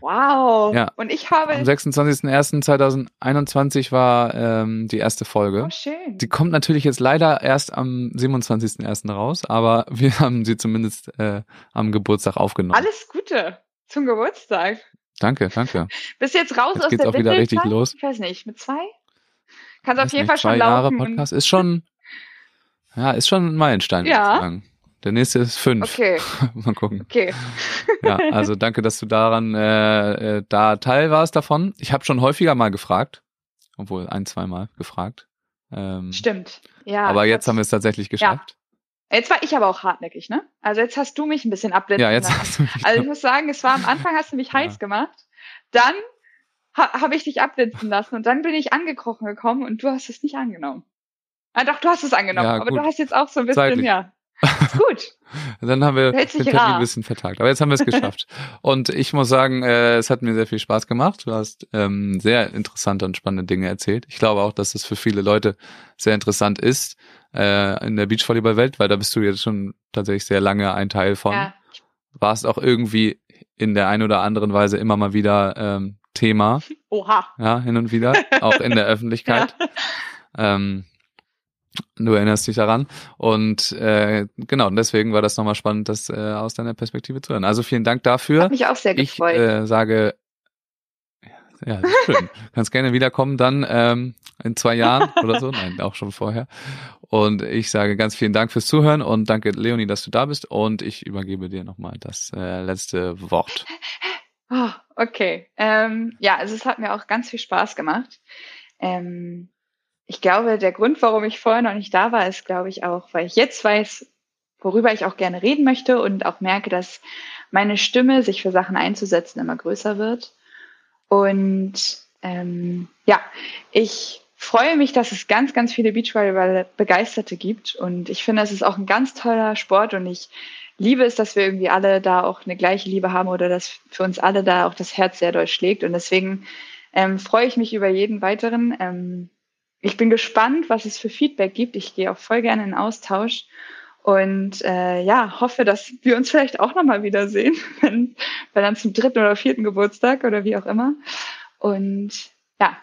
[SPEAKER 3] Wow.
[SPEAKER 1] Ja.
[SPEAKER 3] Und ich habe.
[SPEAKER 1] Am 26.01.2021 war ähm, die erste Folge.
[SPEAKER 3] Oh, schön.
[SPEAKER 1] Die kommt natürlich jetzt leider erst am 27.01. raus, aber wir haben sie zumindest äh, am Geburtstag aufgenommen.
[SPEAKER 3] Alles Gute zum Geburtstag.
[SPEAKER 1] Danke, danke.
[SPEAKER 3] Bist jetzt raus
[SPEAKER 1] jetzt
[SPEAKER 3] aus
[SPEAKER 1] geht's
[SPEAKER 3] der
[SPEAKER 1] auch wieder richtig los.
[SPEAKER 3] Ich weiß nicht, mit zwei? Kannst auf jeden Fall schon laufen.
[SPEAKER 1] Jahre Podcast ist schon, ja, ist schon ein Meilenstein.
[SPEAKER 3] Ja.
[SPEAKER 1] Der nächste ist fünf.
[SPEAKER 3] Okay.
[SPEAKER 1] Mal gucken.
[SPEAKER 3] Okay.
[SPEAKER 1] ja, also danke, dass du daran äh, äh, da Teil warst davon. Ich habe schon häufiger mal gefragt, obwohl ein, zweimal gefragt. Ähm,
[SPEAKER 3] Stimmt. Ja.
[SPEAKER 1] Aber jetzt haben wir es tatsächlich geschafft.
[SPEAKER 3] Ja. Jetzt war ich aber auch hartnäckig, ne? Also jetzt hast du mich ein bisschen abblitzen
[SPEAKER 1] Ja, jetzt hast du mich
[SPEAKER 3] Also ich muss sagen, es war am Anfang hast du mich ja. heiß gemacht. Dann ha habe ich dich abblitzen lassen und dann bin ich angekrochen gekommen und du hast es nicht angenommen. Ah, doch, du hast es angenommen, ja, aber du hast jetzt auch so ein bisschen, Zeitlich. ja. Gut.
[SPEAKER 1] Dann haben wir den Termin ein bisschen vertagt. Aber jetzt haben wir es geschafft. und ich muss sagen, äh, es hat mir sehr viel Spaß gemacht. Du hast ähm, sehr interessante und spannende Dinge erzählt. Ich glaube auch, dass es für viele Leute sehr interessant ist äh, in der Beachvolleyball-Welt, weil da bist du jetzt schon tatsächlich sehr lange ein Teil von. Ja. Warst auch irgendwie in der einen oder anderen Weise immer mal wieder ähm, Thema.
[SPEAKER 3] Oha.
[SPEAKER 1] Ja, hin und wieder, auch in der Öffentlichkeit. Ja. Ähm, Du erinnerst dich daran. Und äh, genau, deswegen war das nochmal spannend, das äh, aus deiner Perspektive zu hören. Also vielen Dank dafür.
[SPEAKER 3] Hat mich auch sehr gefreut.
[SPEAKER 1] Ich äh, sage, ja, schön. Kannst gerne wiederkommen dann ähm, in zwei Jahren oder so. Nein, auch schon vorher. Und ich sage ganz vielen Dank fürs Zuhören und danke, Leonie, dass du da bist. Und ich übergebe dir nochmal das äh, letzte Wort.
[SPEAKER 3] Oh, okay. Ähm, ja, also es hat mir auch ganz viel Spaß gemacht. Ähm, ich glaube, der Grund, warum ich vorher noch nicht da war, ist, glaube ich, auch, weil ich jetzt weiß, worüber ich auch gerne reden möchte und auch merke, dass meine Stimme, sich für Sachen einzusetzen, immer größer wird. Und ähm, ja, ich freue mich, dass es ganz, ganz viele Beachvolleyball-Begeisterte gibt. Und ich finde, es ist auch ein ganz toller Sport und ich liebe es, dass wir irgendwie alle da auch eine gleiche Liebe haben oder dass für uns alle da auch das Herz sehr doll schlägt. Und deswegen ähm, freue ich mich über jeden weiteren. Ähm, ich bin gespannt, was es für Feedback gibt. Ich gehe auch voll gerne in Austausch und äh, ja, hoffe, dass wir uns vielleicht auch nochmal wiedersehen, wenn, wenn dann zum dritten oder vierten Geburtstag oder wie auch immer. Und ja,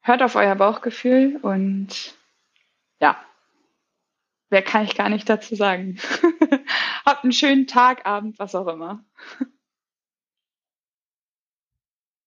[SPEAKER 3] hört auf euer Bauchgefühl und ja, wer kann ich gar nicht dazu sagen. Habt einen schönen Tag, Abend, was auch immer.